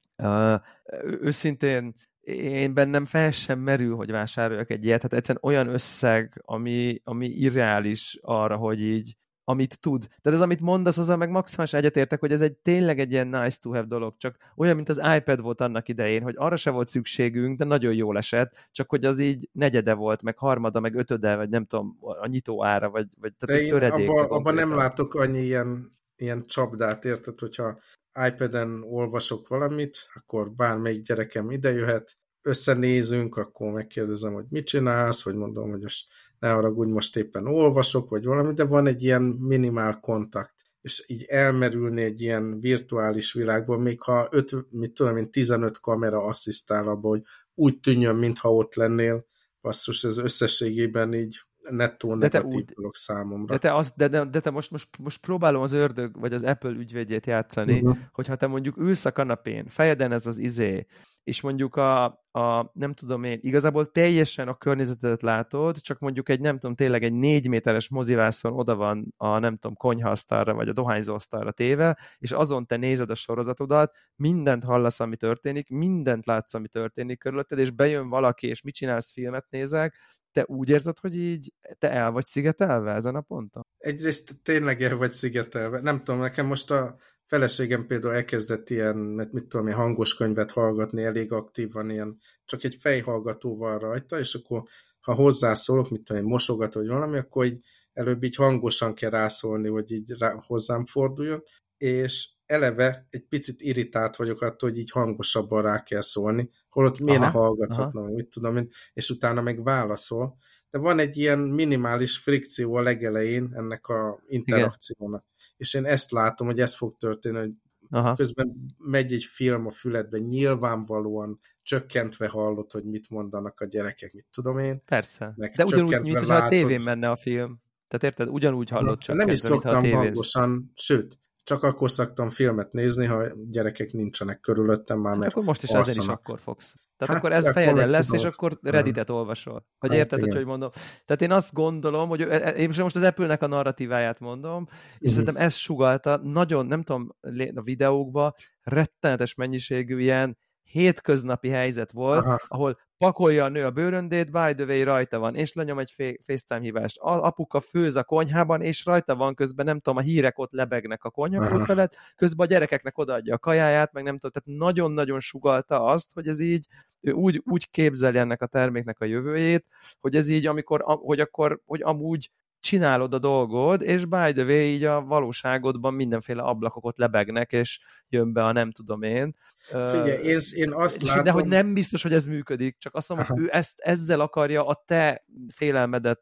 Őszintén én bennem fel sem merül, hogy vásároljak egy ilyet. Hát egyszerűen olyan összeg, ami, ami irreális arra, hogy így amit tud. Tehát ez, amit mondasz, az meg maximális egyetértek, hogy ez egy tényleg egy ilyen nice to have dolog, csak olyan, mint az iPad volt annak idején, hogy arra se volt szükségünk, de nagyon jól esett, csak hogy az így negyede volt, meg harmada, meg ötöde, vagy nem tudom, a nyitó ára, vagy, vagy tehát de én abban abba nem látok annyi ilyen, ilyen csapdát, érted, hogyha iPad-en olvasok valamit, akkor bármelyik gyerekem ide jöhet, összenézünk, akkor megkérdezem, hogy mit csinálsz, vagy mondom, hogy most ne haragudj, most éppen olvasok, vagy valami, de van egy ilyen minimál kontakt. És így elmerülni egy ilyen virtuális világban, még ha öt, mit tudom én, 15 kamera asszisztál abba, hogy úgy tűnjön, mintha ott lennél, basszus, ez összességében így nettó negatív úgy, dolog számomra. De te, az, de, de, de te most, most, most próbálom az ördög, vagy az Apple ügyvédjét játszani, uh-huh. hogyha te mondjuk ülsz a kanapén, fejeden ez az izé, és mondjuk a, a, nem tudom én, igazából teljesen a környezetet látod, csak mondjuk egy, nem tudom, tényleg egy négy méteres mozivászon oda van a, nem tudom, konyhaasztalra, vagy a dohányzóasztalra téve, és azon te nézed a sorozatodat, mindent hallasz, ami történik, mindent látsz, ami történik körülötted, és bejön valaki, és mit csinálsz, filmet nézek, te úgy érzed, hogy így te el vagy szigetelve ezen a ponton? Egyrészt tényleg el vagy szigetelve. Nem tudom, nekem most a feleségem például elkezdett ilyen, mit tudom, ilyen hangos könyvet hallgatni elég aktívan, ilyen, csak egy fejhallgató van rajta, és akkor ha hozzászólok, mit tudom, mosogat, vagy valami, akkor így előbb így hangosan kell rászólni, hogy így rá, hozzám forduljon, és eleve egy picit irritált vagyok attól, hogy így hangosabban rá kell szólni, holott miért ne hallgathatna, aha. mit tudom én, és utána meg válaszol. De van egy ilyen minimális frikció a legelején ennek a interakciónak. Igen. És én ezt látom, hogy ez fog történni, hogy Aha. közben megy egy film a füledben, nyilvánvalóan csökkentve hallott, hogy mit mondanak a gyerekek, mit tudom én. Persze. Meg De ugyanúgy, mint hogyha a tévén menne a film. Tehát érted, ugyanúgy hallott csak. Nem is szoktam hangosan, sőt, csak akkor szoktam filmet nézni, ha gyerekek nincsenek körülöttem már, hát mert akkor most is alszanak. ezért is akkor fogsz. Tehát hát, akkor ez fejeden lesz, és akkor Redditet olvasol. Hogy hát, érted, igen. hogy, mondom. Tehát én azt gondolom, hogy e, én most az Apple-nek a narratíváját mondom, és uh-huh. szerintem ez sugalta nagyon, nem tudom, a videókba rettenetes mennyiségű ilyen hétköznapi helyzet volt, Aha. ahol pakolja a nő a bőröndét, by the way, rajta van, és lenyom egy FaceTime hívást. A apuka főz a konyhában, és rajta van közben, nem tudom, a hírek ott lebegnek a konyha felett, közben a gyerekeknek odaadja a kajáját, meg nem tudom, tehát nagyon-nagyon sugalta azt, hogy ez így, ő úgy, úgy képzeli ennek a terméknek a jövőjét, hogy ez így, amikor, hogy akkor, hogy amúgy csinálod a dolgod, és by the way, így a valóságodban mindenféle ablakok lebegnek, és jön be a nem tudom én. Figyelj, én, én azt látom... De hogy nem biztos, hogy ez működik, csak azt mondom, Aha. hogy ő ezt, ezzel akarja a te félelmedet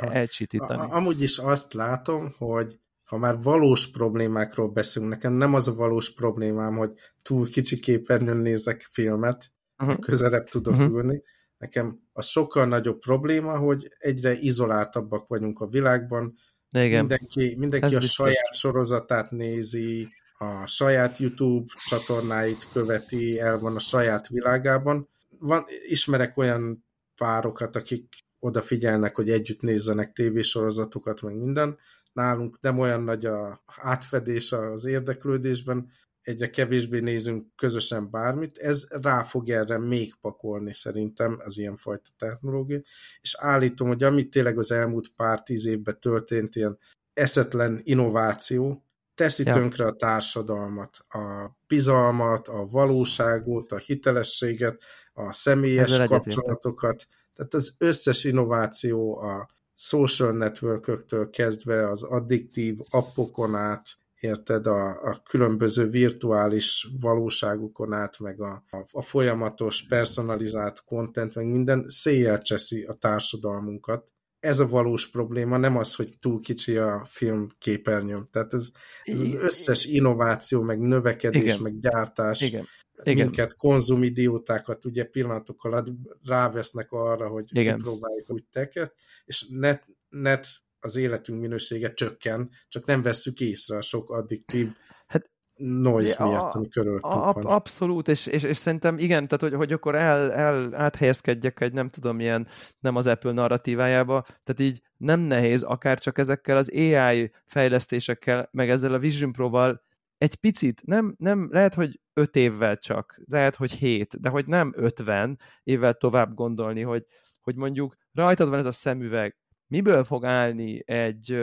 elcsitítani. Amúgy is azt látom, hogy ha már valós problémákról beszélünk, nekem nem az a valós problémám, hogy túl kicsi képernyőn nézek filmet, uh-huh. közelebb tudok uh-huh. ülni, Nekem az sokkal nagyobb probléma, hogy egyre izoláltabbak vagyunk a világban. Igen. Mindenki, mindenki a biztos. saját sorozatát nézi, a saját YouTube csatornáit követi, el van a saját világában. Van, ismerek olyan párokat, akik odafigyelnek, hogy együtt nézzenek tévésorozatokat, meg minden. Nálunk nem olyan nagy a átfedés az érdeklődésben, egyre kevésbé nézünk közösen bármit, ez rá fog erre még pakolni szerintem az ilyenfajta technológia, és állítom, hogy amit tényleg az elmúlt pár tíz évben történt, ilyen eszetlen innováció, teszi ja. tönkre a társadalmat, a bizalmat, a valóságot, a hitelességet, a személyes Ezzel kapcsolatokat, tehát az összes innováció a social networköktől kezdve az addiktív appokon át, érted, a, a különböző virtuális valóságokon át, meg a, a, a folyamatos, personalizált content, meg minden széjjel cseszi a társadalmunkat. Ez a valós probléma, nem az, hogy túl kicsi a film képernyőm. Tehát ez, ez az összes innováció, meg növekedés, Igen. meg gyártás, Igen. Igen. minket, konzumidiótákat ugye pillanatok alatt rávesznek arra, hogy Igen. kipróbáljuk úgy teket, és net, net az életünk minősége csökken, csak nem vesszük észre a sok addiktív hát, noise a, miatt, ami körülöttünk a, van. Abszolút, és, és, és szerintem igen, tehát hogy, hogy akkor el, el áthelyezkedjek egy nem tudom milyen, nem az Apple narratívájába, tehát így nem nehéz, akár csak ezekkel az AI fejlesztésekkel, meg ezzel a Vision Pro-val egy picit, nem, nem, lehet, hogy öt évvel csak, lehet, hogy hét, de hogy nem ötven évvel tovább gondolni, hogy, hogy mondjuk rajtad van ez a szemüveg, miből fog állni egy,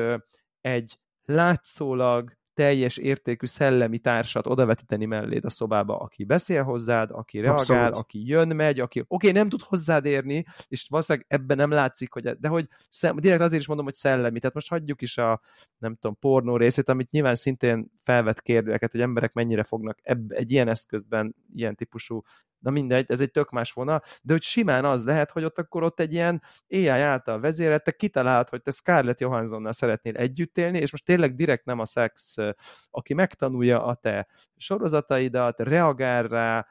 egy látszólag teljes értékű szellemi társat odavetíteni melléd a szobába, aki beszél hozzád, aki reagál, Abszolút. aki jön, megy, aki oké, okay, nem tud hozzád érni, és valószínűleg ebben nem látszik, hogy de hogy szem, direkt azért is mondom, hogy szellemi, tehát most hagyjuk is a nem tudom, pornó részét, amit nyilván szintén felvet kérdőeket, hogy emberek mennyire fognak ebb, egy ilyen eszközben ilyen típusú na mindegy, ez egy tök más vonal, de hogy simán az lehet, hogy ott akkor ott egy ilyen AI által vezérelt, te kitalálod, hogy te Scarlett Johanssonnal szeretnél együtt élni, és most tényleg direkt nem a szex, aki megtanulja a te sorozataidat, reagál rá,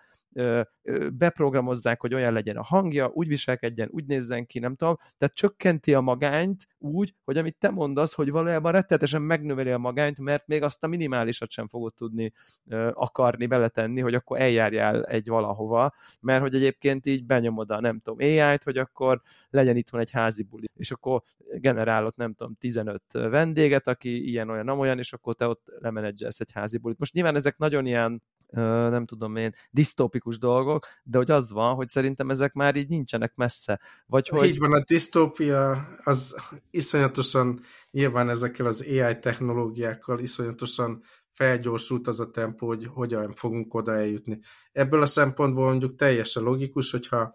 beprogramozzák, hogy olyan legyen a hangja, úgy viselkedjen, úgy nézzen ki, nem tudom, tehát csökkenti a magányt úgy, hogy amit te mondasz, hogy valójában rettetesen megnöveli a magányt, mert még azt a minimálisat sem fogod tudni akarni beletenni, hogy akkor eljárjál egy valahova, mert hogy egyébként így benyomod a nem tudom AI-t, hogy akkor legyen itthon egy házi buli, és akkor generálod nem tudom 15 vendéget, aki ilyen olyan, nem olyan, és akkor te ott lemenedzselsz egy házi bulit. Most nyilván ezek nagyon ilyen nem tudom én, disztópikus dolgok, de hogy az van, hogy szerintem ezek már így nincsenek messze. Vagy hogy... Így van, a disztópia az iszonyatosan, nyilván ezekkel az AI technológiákkal iszonyatosan felgyorsult az a tempó, hogy hogyan fogunk oda eljutni. Ebből a szempontból mondjuk teljesen logikus, hogyha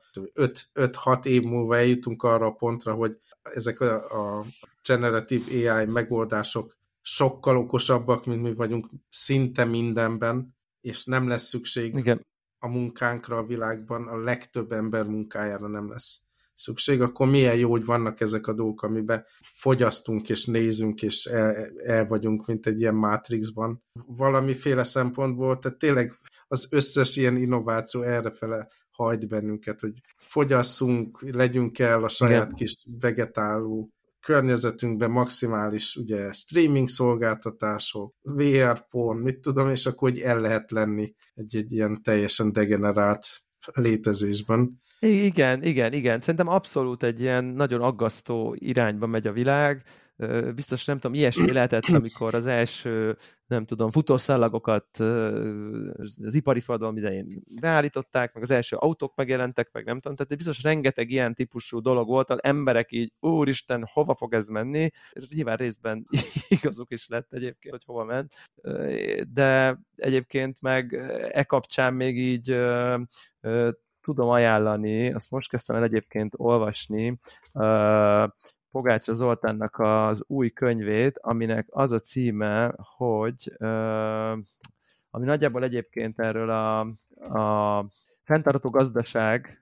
5-6 év múlva eljutunk arra a pontra, hogy ezek a, a generatív AI megoldások sokkal okosabbak, mint mi vagyunk szinte mindenben, és nem lesz szükség Igen. a munkánkra a világban, a legtöbb ember munkájára nem lesz szükség, akkor milyen jó, hogy vannak ezek a dolgok, amiben fogyasztunk és nézünk, és el, el vagyunk, mint egy ilyen Matrixban. Valamiféle szempontból, tehát tényleg az összes ilyen innováció errefele hajt bennünket, hogy fogyasszunk, legyünk el a saját Igen. kis vegetáló környezetünkben maximális ugye streaming szolgáltatások, VR porn, mit tudom, és akkor hogy el lehet lenni egy, egy ilyen teljesen degenerált létezésben. Igen, igen, igen. Szerintem abszolút egy ilyen nagyon aggasztó irányba megy a világ. Biztos nem tudom, ilyesmi lehetett, amikor az első, nem tudom, futószallagokat az ipari forradalom idején beállították, meg az első autók megjelentek, meg nem tudom, tehát biztos rengeteg ilyen típusú dolog volt, az emberek így, úristen, hova fog ez menni? Nyilván részben igazuk is lett egyébként, hogy hova ment, de egyébként meg e kapcsán még így tudom ajánlani, azt most kezdtem el egyébként olvasni, Pogácsa Zoltánnak az új könyvét, aminek az a címe, hogy ami nagyjából egyébként erről a, a fenntartó gazdaság,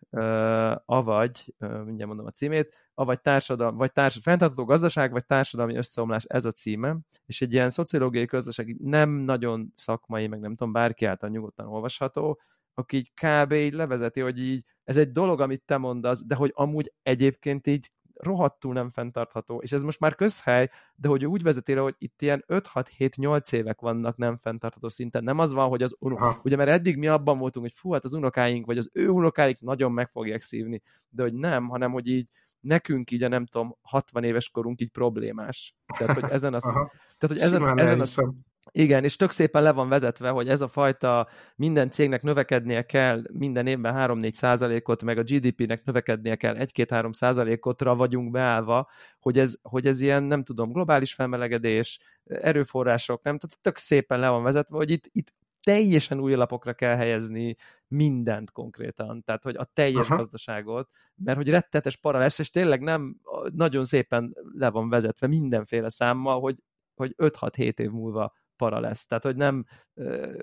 avagy, mindjárt mondom a címét, avagy társadalmi, vagy társ, fenntartó gazdaság, vagy társadalmi összeomlás, ez a címe, és egy ilyen szociológiai gazdaság nem nagyon szakmai, meg nem tudom, bárki által nyugodtan olvasható, aki így kb. így levezeti, hogy így ez egy dolog, amit te mondasz, de hogy amúgy egyébként így rohadtul nem fenntartható, és ez most már közhely, de hogy úgy vezeti le, hogy itt ilyen 5-6-7-8 évek vannak nem fenntartható szinten. Nem az van, hogy az unok... Ugye mert eddig mi abban voltunk, hogy fú, hát az unokáink, vagy az ő unokáink nagyon meg fogják szívni, de hogy nem, hanem hogy így nekünk így a nem tudom, 60 éves korunk így problémás. Tehát, hogy ezen a, tehát, hogy ezen, ezen a, igen, és tök szépen le van vezetve, hogy ez a fajta minden cégnek növekednie kell minden évben 3-4 százalékot, meg a GDP-nek növekednie kell 1-2-3 százalékotra vagyunk beállva, hogy ez, hogy ez ilyen, nem tudom, globális felmelegedés, erőforrások, nem, tehát tök szépen le van vezetve, hogy itt, itt teljesen új alapokra kell helyezni mindent konkrétan, tehát hogy a teljes Aha. gazdaságot, mert hogy rettetes para lesz, és tényleg nem nagyon szépen le van vezetve mindenféle számmal, hogy, hogy 5-6-7 év múlva para lesz. Tehát, hogy nem,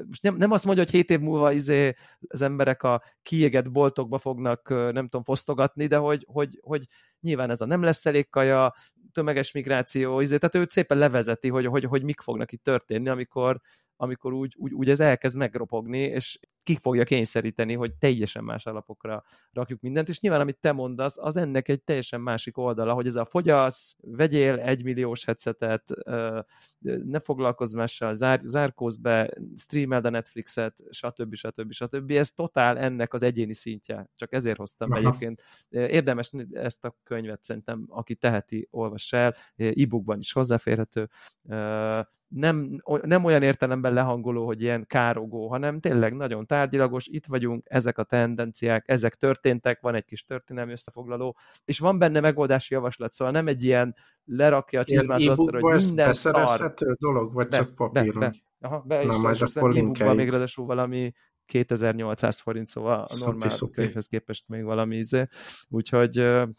most nem, nem azt mondja, hogy hét év múlva izé az emberek a kiégett boltokba fognak, nem tudom, fosztogatni, de hogy, hogy, hogy nyilván ez a nem lesz elég kaja, tömeges migráció, izé, tehát ő szépen levezeti, hogy, hogy, hogy mik fognak itt történni, amikor, amikor úgy, úgy, úgy ez elkezd megropogni, és ki fogja kényszeríteni, hogy teljesen más alapokra rakjuk mindent, és nyilván amit te mondasz, az ennek egy teljesen másik oldala, hogy ez a fogyasz, vegyél egy milliós headsetet, ne foglalkozz mással, zár, zárkózz be, streameld a Netflixet, stb. stb. stb. Ez totál ennek az egyéni szintje, csak ezért hoztam Aha. egyébként. Érdemes ezt a könyvet szerintem, aki teheti, olvass el, e-bookban is hozzáférhető, nem, nem olyan értelemben lehangoló, hogy ilyen károgó, hanem tényleg nagyon tárgyilagos, itt vagyunk, ezek a tendenciák, ezek történtek, van egy kis történelmi összefoglaló, és van benne megoldási javaslat, szóval nem egy ilyen lerakja a csizmát asztalra, hogy minden szar. dolog, vagy be, csak papíron? Be, be. Aha, be, Na, és majd akkor linkeljük. még ráadásul valami 2800 forint, szóval a normál szupi, könyvhez képest még valami izé. Úgyhogy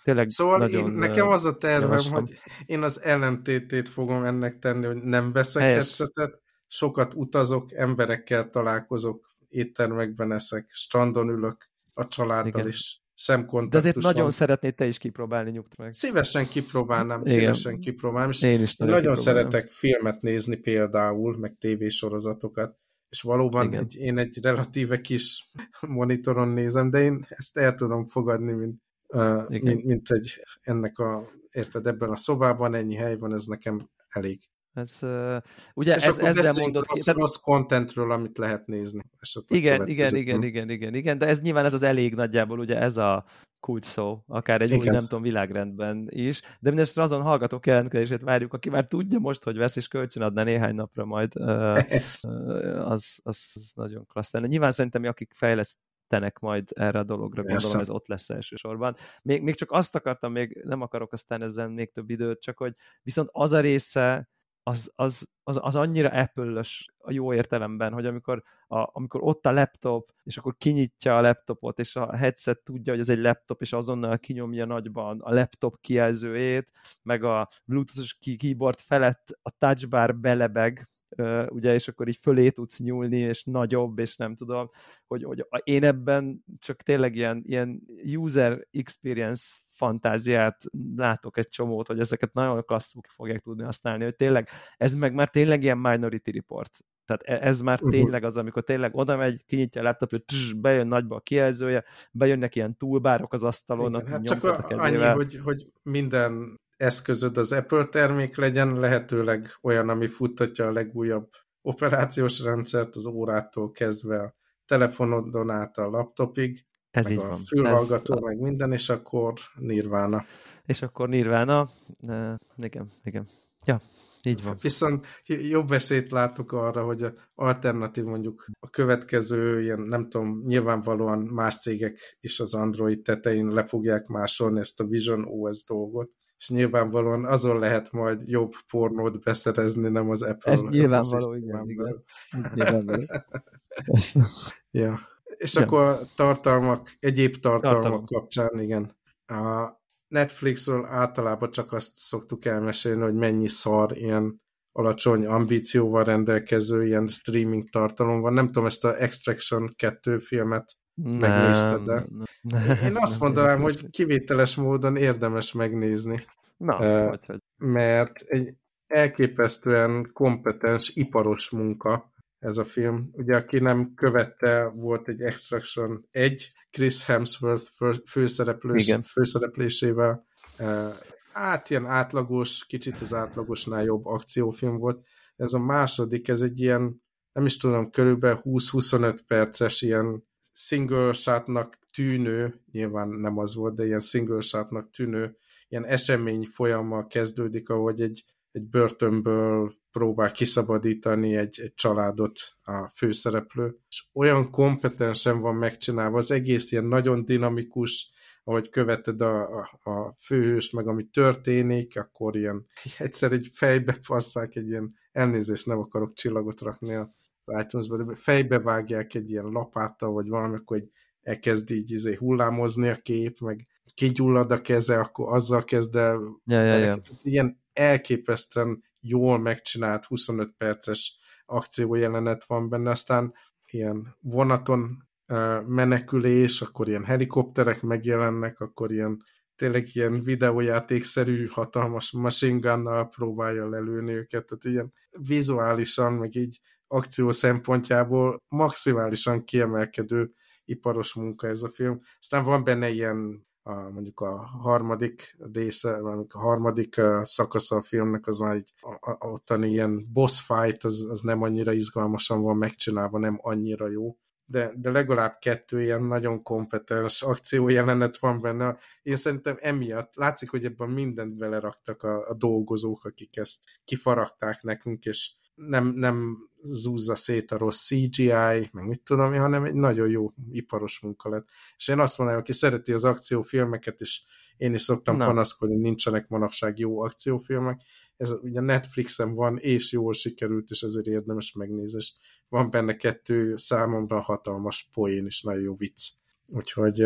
tényleg Szóval nagyon, én, nekem az a tervem, javaslom. hogy én az ellentétét fogom ennek tenni, hogy nem veszek headsetet, sokat utazok, emberekkel találkozok, éttermekben eszek, strandon ülök, a családdal Igen. is szemkontaktus De azért nagyon szeretnéd te is kipróbálni, nyugt meg. Szívesen kipróbálnám, Igen. szívesen kipróbálnám, és én is nagyon kipróbálnám. szeretek filmet nézni például, meg tévésorozatokat, és valóban Igen. egy, én egy relatíve kis monitoron nézem, de én ezt el tudom fogadni, mint, uh, mint, mint egy ennek a, érted, ebben a szobában ennyi hely van, ez nekem elég. Ez, uh, ugye és ez, ezzel mondod ki. Tehát... rossz contentről, amit lehet nézni. Igen, igen, igen, igen, igen, igen, de ez nyilván ez az elég nagyjából, ugye ez a kult szó, akár egy Igen. új, nem tudom, világrendben is, de mindesetre azon hallgatók jelentkezését várjuk, aki már tudja most, hogy vesz és kölcsön adna néhány napra majd, az, az, az nagyon klassz lenne. Nyilván szerintem, akik fejlesztenek majd erre a dologra, Persze. gondolom ez ott lesz elsősorban. Még, még csak azt akartam, még nem akarok aztán ezzel még több időt, csak hogy viszont az a része, az, az, az, az annyira apple a jó értelemben, hogy amikor, a, amikor ott a laptop, és akkor kinyitja a laptopot, és a headset tudja, hogy ez egy laptop, és azonnal kinyomja nagyban a laptop kijelzőjét, meg a bluetooth keyboard felett a touchbar belebeg, ugye, és akkor így fölé tudsz nyúlni, és nagyobb, és nem tudom, hogy, hogy én ebben csak tényleg ilyen, ilyen user experience fantáziát látok egy csomót, hogy ezeket nagyon klasszul fogják tudni használni, hogy tényleg, ez meg már tényleg ilyen Minority Report. Tehát e, ez már uh-huh. tényleg az, amikor tényleg oda megy, kinyitja a laptopot, tss, bejön nagyba a kijelzője, bejönnek ilyen túlbárok az asztalon. Igen, hát csak a, annyi, hogy, hogy minden eszközöd az Apple termék legyen, lehetőleg olyan, ami futtatja a legújabb operációs rendszert, az órától kezdve a telefonodon át a laptopig, ez meg így a van. fülhallgató, Ez... meg minden, és akkor nirvána. És akkor nirvána, uh, igen, igen. Ja, így van. Viszont jobb esélyt látok arra, hogy alternatív mondjuk a következő, ilyen nem tudom, nyilvánvalóan más cégek is az Android tetején le fogják másolni ezt a Vision OS dolgot, és nyilvánvalóan azon lehet majd jobb pornót beszerezni, nem az Apple. Ez nyilvánvaló, igen, igen. Nyilvánvaló. ja. És ja. akkor tartalmak, egyéb tartalmak Tartalom. kapcsán, igen. A Netflixről általában csak azt szoktuk elmesélni, hogy mennyi szar ilyen alacsony ambícióval rendelkező ilyen streaming tartalom van. Nem tudom, ezt a Extraction 2 filmet nem, megnézted, de nem, én azt nem, mondanám, nem, hogy kivételes módon érdemes megnézni. Na, uh. Mert egy elképesztően kompetens, iparos munka, ez a film. Ugye, aki nem követte, volt egy Extraction 1, Chris Hemsworth főszereplős, Igen. főszereplésével. Hát ilyen átlagos, kicsit az átlagosnál jobb akciófilm volt. Ez a második, ez egy ilyen, nem is tudom, körülbelül 20-25 perces ilyen single shotnak tűnő, nyilván nem az volt, de ilyen single shotnak tűnő, ilyen esemény folyammal kezdődik, ahogy egy, egy börtönből próbál kiszabadítani egy, egy családot a főszereplő, és olyan kompetensen van megcsinálva, az egész ilyen nagyon dinamikus, ahogy követed a, a, a főhőst, meg ami történik, akkor ilyen egyszer egy fejbe passzák egy ilyen, elnézést nem akarok csillagot rakni az itunes de fejbe vágják egy ilyen lapáttal, vagy valami, akkor egy elkezd így izé, hullámozni a kép, meg kigyullad a keze, akkor azzal kezd el. Ja, ja, ja. Ilyen elképesztően jól megcsinált 25 perces akciójelenet van benne, aztán ilyen vonaton menekülés, akkor ilyen helikopterek megjelennek, akkor ilyen tényleg ilyen videójátékszerű hatalmas machine gunnal próbálja lelőni őket, tehát ilyen vizuálisan, meg így akció szempontjából maximálisan kiemelkedő iparos munka ez a film. Aztán van benne ilyen a, mondjuk a harmadik része, mondjuk a harmadik szakasza a filmnek, az már egy a, a, ottani ilyen boss fight, az, az nem annyira izgalmasan van megcsinálva, nem annyira jó. De, de legalább kettő ilyen nagyon kompetens akciójelenet van benne. Én szerintem emiatt látszik, hogy ebben mindent beleraktak a, a dolgozók, akik ezt kifaragták nekünk, és nem, nem zúzza szét a rossz CGI, meg mit tudom hanem egy nagyon jó iparos munka lett. És én azt mondom, aki szereti az akciófilmeket, és én is szoktam Na. panaszkodni, nincsenek manapság jó akciófilmek, ez ugye Netflixen van, és jól sikerült, és ezért érdemes megnézni, és van benne kettő számomra hatalmas poén, és nagyon jó vicc. Úgyhogy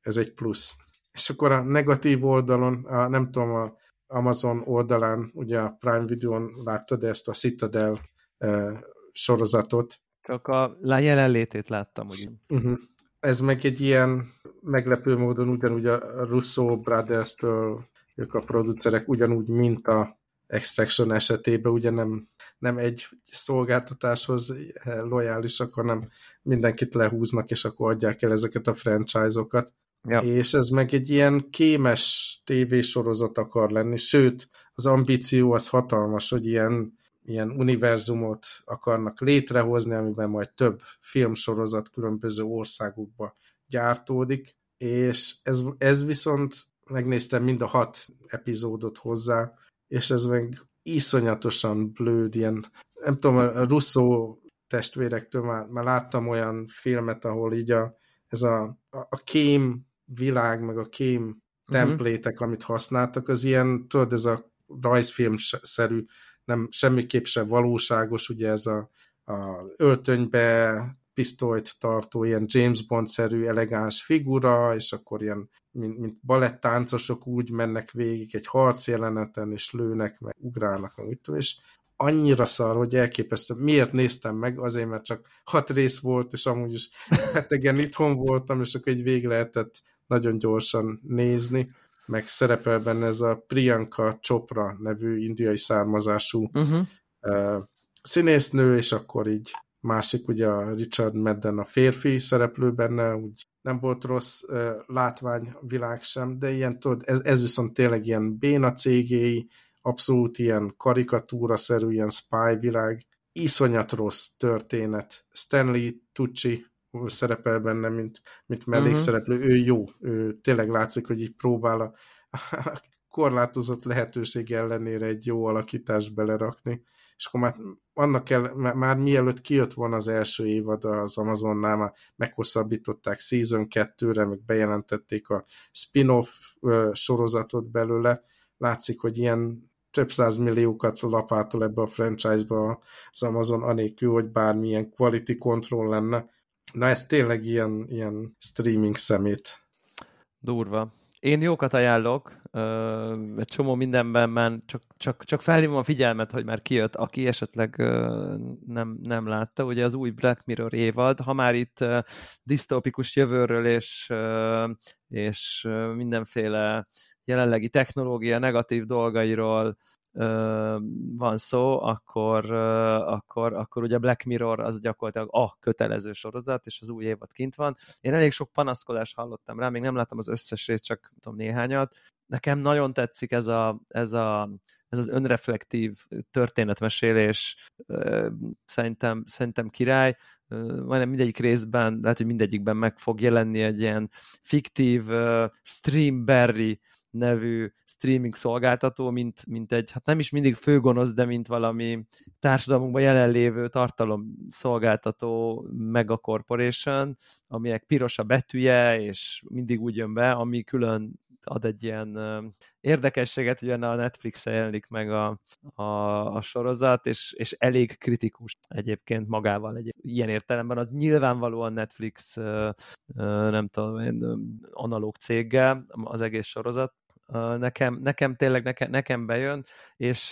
ez egy plusz. És akkor a negatív oldalon, a, nem tudom, a Amazon oldalán, ugye a Prime Video-n láttad ezt a Citadel uh, sorozatot. Csak a jelenlétét láttam, ugye. Uh-huh. Ez meg egy ilyen meglepő módon ugyanúgy a Russo Brothers-től ők a producerek ugyanúgy, mint a Extraction esetében, ugye nem, nem egy szolgáltatáshoz lojálisak, hanem mindenkit lehúznak, és akkor adják el ezeket a franchise-okat. Ja. És ez meg egy ilyen kémes tévésorozat akar lenni, sőt, az ambíció az hatalmas, hogy ilyen, ilyen univerzumot akarnak létrehozni, amiben majd több filmsorozat különböző országokba gyártódik, és ez, ez viszont megnéztem mind a hat epizódot hozzá, és ez meg iszonyatosan blőd, ilyen, nem tudom, a Russo testvérektől már, már láttam olyan filmet, ahol így a, ez a, a, a kém világ, meg a kém mhm. templétek, uh-huh. amit használtak, az ilyen, tudod, ez a rajzfilm-szerű, nem semmiképp sem valóságos, ugye ez a, a öltönybe pisztolyt tartó, ilyen James Bond-szerű elegáns figura, és akkor ilyen, mint, mint balettáncosok úgy mennek végig egy harcjeleneten, és lőnek, meg ugrálnak, meg úgy tudom, és annyira szar, hogy elképesztő. Miért néztem meg? Azért, mert csak hat rész volt, és amúgy is hetegen itthon voltam, és akkor egy vég lehetett nagyon gyorsan nézni, meg szerepel benne ez a Priyanka Chopra nevű indiai származású uh-huh. uh, színésznő, és akkor így másik, ugye a Richard Madden a férfi szereplő benne, úgy nem volt rossz uh, látványvilág sem, de ilyen, tudod, ez, ez viszont tényleg ilyen béna cégéi, abszolút ilyen karikatúra-szerű, ilyen spy világ, iszonyat rossz történet. Stanley Tucci szerepel benne, mint, mint mellékszereplő, uh-huh. ő jó, ő tényleg látszik, hogy így próbál a, a korlátozott lehetőség ellenére egy jó alakítást belerakni, és akkor már annak kell, már mielőtt kijött volna az első évad az Amazonnál, már meghosszabbították Season 2-re, meg bejelentették a spin-off sorozatot belőle, látszik, hogy ilyen több milliókat lapátol ebbe a franchise-ba az Amazon, anélkül, hogy bármilyen quality control lenne. Na ez tényleg ilyen, ilyen streaming szemét. Durva. Én jókat ajánlok, egy csomó mindenben már csak, csak, csak felhívom a figyelmet, hogy már kijött, aki esetleg nem, nem látta, ugye az új Black Mirror évad, ha már itt disztópikus jövőről és, és mindenféle jelenlegi technológia negatív dolgairól van szó, akkor, akkor, akkor ugye Black Mirror az gyakorlatilag a kötelező sorozat, és az új évad kint van. Én elég sok panaszkodást hallottam rá, még nem láttam az összes részt, csak tudom néhányat. Nekem nagyon tetszik ez, a, ez, a, ez az önreflektív történetmesélés, szerintem, szerintem király, majdnem mindegyik részben, lehet, hogy mindegyikben meg fog jelenni egy ilyen fiktív Streamberry nevű streaming szolgáltató, mint, mint egy, hát nem is mindig főgonosz, de mint valami társadalmunkban jelenlévő tartalom szolgáltató mega corporation, aminek piros a betűje, és mindig úgy jön be, ami külön ad egy ilyen érdekességet, hogy a Netflix-e jelenik meg a, a, a sorozat, és, és elég kritikus egyébként magával egy ilyen értelemben. Az nyilvánvalóan Netflix, nem tudom én, analóg céggel az egész sorozat, nekem, nekem tényleg nekem, nekem bejön, és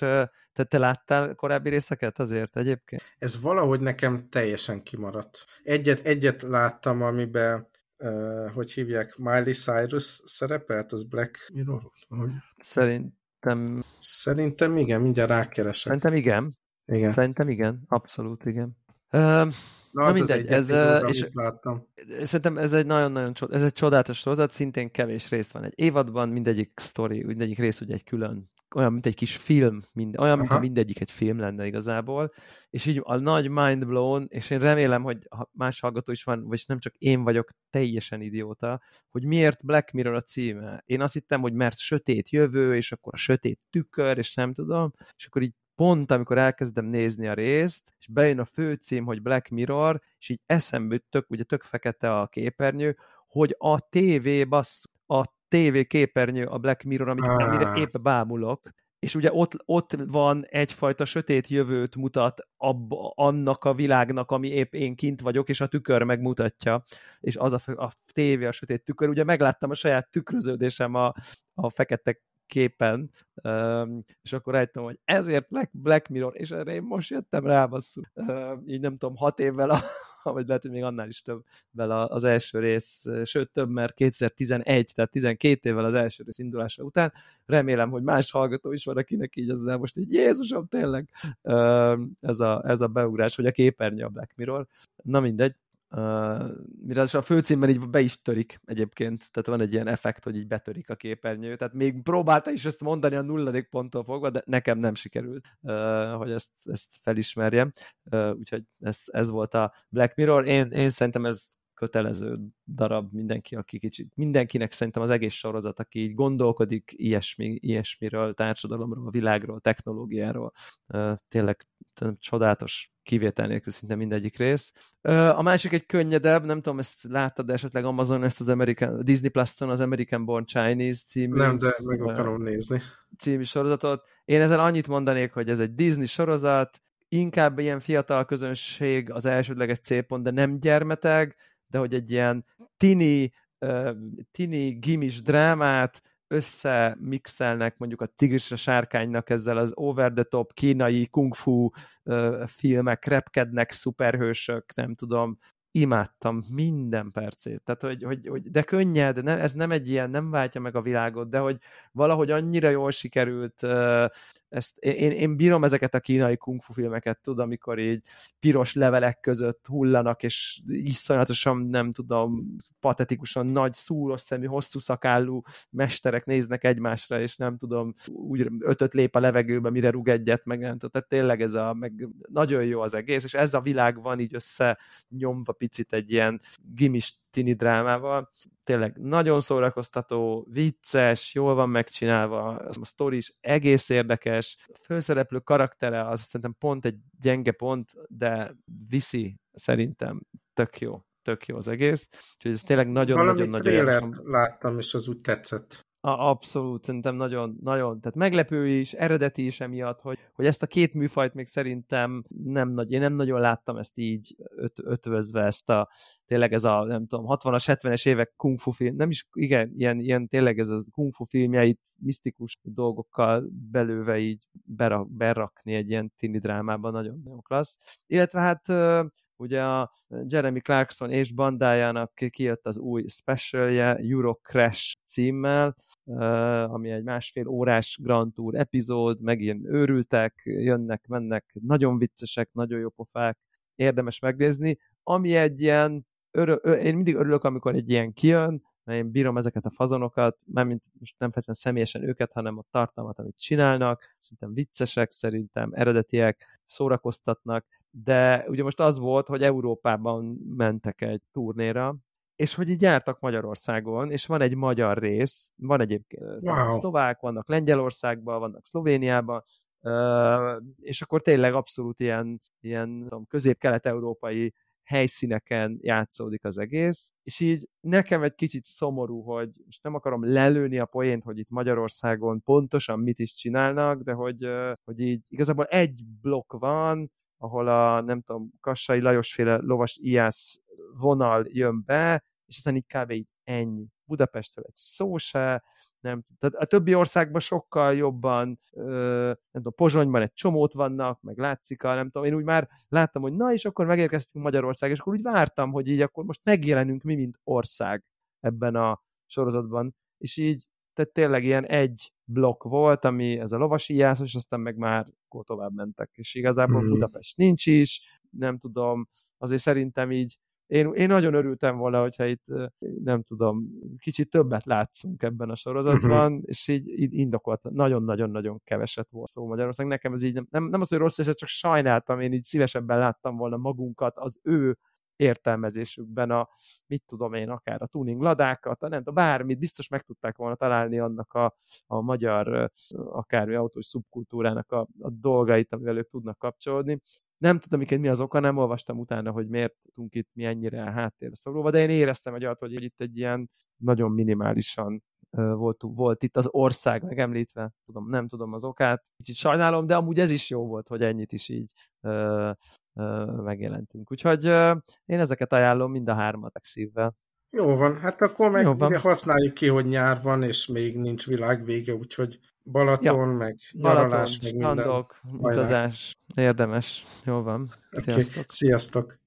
te, te láttál korábbi részeket azért egyébként? Ez valahogy nekem teljesen kimaradt. Egyet, egyet láttam, amiben uh, hogy hívják, Miley Cyrus szerepelt, az Black Mirror? Hogy? Szerintem... Szerintem igen, mindjárt rákeresek. Szerintem igen. Igen. Szerintem igen, abszolút igen. Uh, Na, Na mindegy, ez, epizód, és láttam. szerintem ez egy nagyon-nagyon ez egy csodálatos sorozat, szintén kevés rész van egy évadban, mindegyik sztori, mindegyik rész ugye egy külön, olyan, mint egy kis film, mind, olyan, mint mindegyik egy film lenne igazából, és így a nagy mind blown, és én remélem, hogy más hallgató is van, vagy nem csak én vagyok teljesen idióta, hogy miért Black Mirror a címe. Én azt hittem, hogy mert sötét jövő, és akkor a sötét tükör, és nem tudom, és akkor így pont amikor elkezdem nézni a részt, és bejön a főcím, hogy Black Mirror, és így eszembe tök, ugye tök fekete a képernyő, hogy a TV bassz, a TV képernyő a Black Mirror, amit, ah. amire épp bámulok, és ugye ott, ott van egyfajta sötét jövőt mutat abba, annak a világnak, ami épp én kint vagyok, és a tükör megmutatja, és az a, a tévé, a sötét tükör, ugye megláttam a saját tükröződésem a, a fekete képen, és akkor rájöttem, hogy ezért Black, Black Mirror, és erre én most jöttem rá, basszú. Így nem tudom, hat évvel a, vagy lehet, hogy még annál is több vele az első rész, sőt több, mert 2011, tehát 12 évvel az első rész indulása után. Remélem, hogy más hallgató is van, akinek így az most így Jézusom, tényleg ez a, ez a beugrás, hogy a képernyő a Black Mirror. Na mindegy, Uh, a főcímben így be is törik egyébként, tehát van egy ilyen effekt, hogy így betörik a képernyő, tehát még próbálta is ezt mondani a nulladik ponttól fogva, de nekem nem sikerült, uh, hogy ezt, ezt felismerjem, uh, úgyhogy ez, ez volt a Black Mirror, én, én szerintem ez kötelező darab mindenki, aki kicsit, mindenkinek szerintem az egész sorozat, aki így gondolkodik ilyesmi, ilyesmiről, társadalomról, világról, technológiáról, tényleg csodálatos kivétel nélkül szinte mindegyik rész. A másik egy könnyedebb, nem tudom, ezt láttad esetleg Amazon, ezt az American, Disney Plus-on az American Born Chinese című. Nem, de meg akarom nézni. Című sorozatot. Én ezzel annyit mondanék, hogy ez egy Disney sorozat, inkább ilyen fiatal közönség az elsődleges célpont, de nem gyermeteg, de hogy egy ilyen tini, tini gimis drámát összemixelnek mondjuk a tigrisre sárkánynak ezzel az over-the-top kínai kung fu filmek, repkednek szuperhősök, nem tudom, imádtam minden percét. Tehát, hogy, hogy, hogy de könnyed, ne, ez nem egy ilyen, nem váltja meg a világot, de hogy valahogy annyira jól sikerült, ezt, én, én bírom ezeket a kínai kung fu filmeket, tudom, amikor így piros levelek között hullanak, és iszonyatosan, nem tudom, patetikusan nagy, szúros szemű, hosszú szakállú mesterek néznek egymásra, és nem tudom, úgy ötöt lép a levegőbe, mire rúg egyet, meg nem tudom, tehát tényleg ez a, meg nagyon jó az egész, és ez a világ van így össze nyomva picit egy ilyen gimis tini drámával. Tényleg nagyon szórakoztató, vicces, jól van megcsinálva, a sztori is egész érdekes, a főszereplő karaktere az szerintem pont egy gyenge pont, de viszi szerintem tök jó tök jó az egész. Úgyhogy ez tényleg nagyon-nagyon-nagyon... láttam, és az úgy tetszett. A, abszolút, szerintem nagyon, nagyon, tehát meglepő is, eredeti is emiatt, hogy, hogy ezt a két műfajt még szerintem nem nagy, én nem nagyon láttam ezt így öt, ötvözve, ezt a, tényleg ez a, nem tudom, 60-as, 70-es évek kung fu film, nem is, igen, ilyen, ilyen tényleg ez a kung fu filmjeit misztikus dolgokkal belőve így berak, berakni egy ilyen tini drámában, nagyon, nagyon klassz. Illetve hát ugye a Jeremy Clarkson és bandájának kijött az új specialje, Euro Crash címmel, ami egy másfél órás Grand Tour epizód, megint őrültek, jönnek, mennek, nagyon viccesek, nagyon jó pofák, érdemes megnézni, ami egy ilyen, örö, én mindig örülök, amikor egy ilyen kijön, mert én bírom ezeket a fazonokat, mint most nem feltétlenül személyesen őket, hanem a tartalmat, amit csinálnak, szerintem viccesek, szerintem eredetiek, szórakoztatnak, de ugye most az volt, hogy Európában mentek egy turnéra, és hogy így jártak Magyarországon, és van egy magyar rész, van egyébként wow. szlovák, vannak Lengyelországban, vannak Szlovéniában, és akkor tényleg abszolút ilyen, ilyen közép-kelet-európai helyszíneken játszódik az egész, és így nekem egy kicsit szomorú, hogy most nem akarom lelőni a poént, hogy itt Magyarországon pontosan mit is csinálnak, de hogy, hogy így igazából egy blokk van, ahol a, nem tudom, Kassai Lajosféle lovas iász vonal jön be, és aztán így kb. így ennyi. Budapestről egy szó se, nem Tehát a többi országban sokkal jobban, ö, nem tudom, Pozsonyban egy csomót vannak, meg látszik, a, nem tudom, én úgy már láttam, hogy na, és akkor megérkeztünk Magyarország, és akkor úgy vártam, hogy így akkor most megjelenünk mi, mint ország ebben a sorozatban, és így tehát tényleg ilyen egy blokk volt, ami ez a lovasi jászos, aztán meg már akkor tovább mentek, és igazából mm. Budapest nincs is, nem tudom, azért szerintem így én, én nagyon örültem volna, hogyha itt nem tudom, kicsit többet látszunk ebben a sorozatban, uh-huh. és így, így indokolt, nagyon-nagyon-nagyon keveset volt szó Magyarország. Nekem ez így nem, nem, nem az, hogy rossz, csak sajnáltam, én így szívesebben láttam volna magunkat az ő értelmezésükben a, mit tudom én, akár a tuning ladákat, a nem tudom, bármit, biztos meg tudták volna találni annak a, a magyar akármi autós szubkultúrának a, a dolgait, amivel ők tudnak kapcsolódni. Nem tudom, hogy mi az oka, nem olvastam utána, hogy miért tudunk itt mi ennyire háttérbe szorulva, de én éreztem egy hogy itt egy ilyen nagyon minimálisan volt, volt itt az ország megemlítve, tudom, nem tudom az okát, kicsit sajnálom, de amúgy ez is jó volt, hogy ennyit is így ö, ö, megjelentünk. Úgyhogy ö, én ezeket ajánlom mind a hármat szívvel. Jó van, hát akkor meg van. használjuk ki, hogy nyár van, és még nincs világ vége, úgyhogy Balaton, ja. meg nyaralás, Balaton, meg minden. utazás, érdemes. Jó van. Sziasztok. Okay. Sziasztok.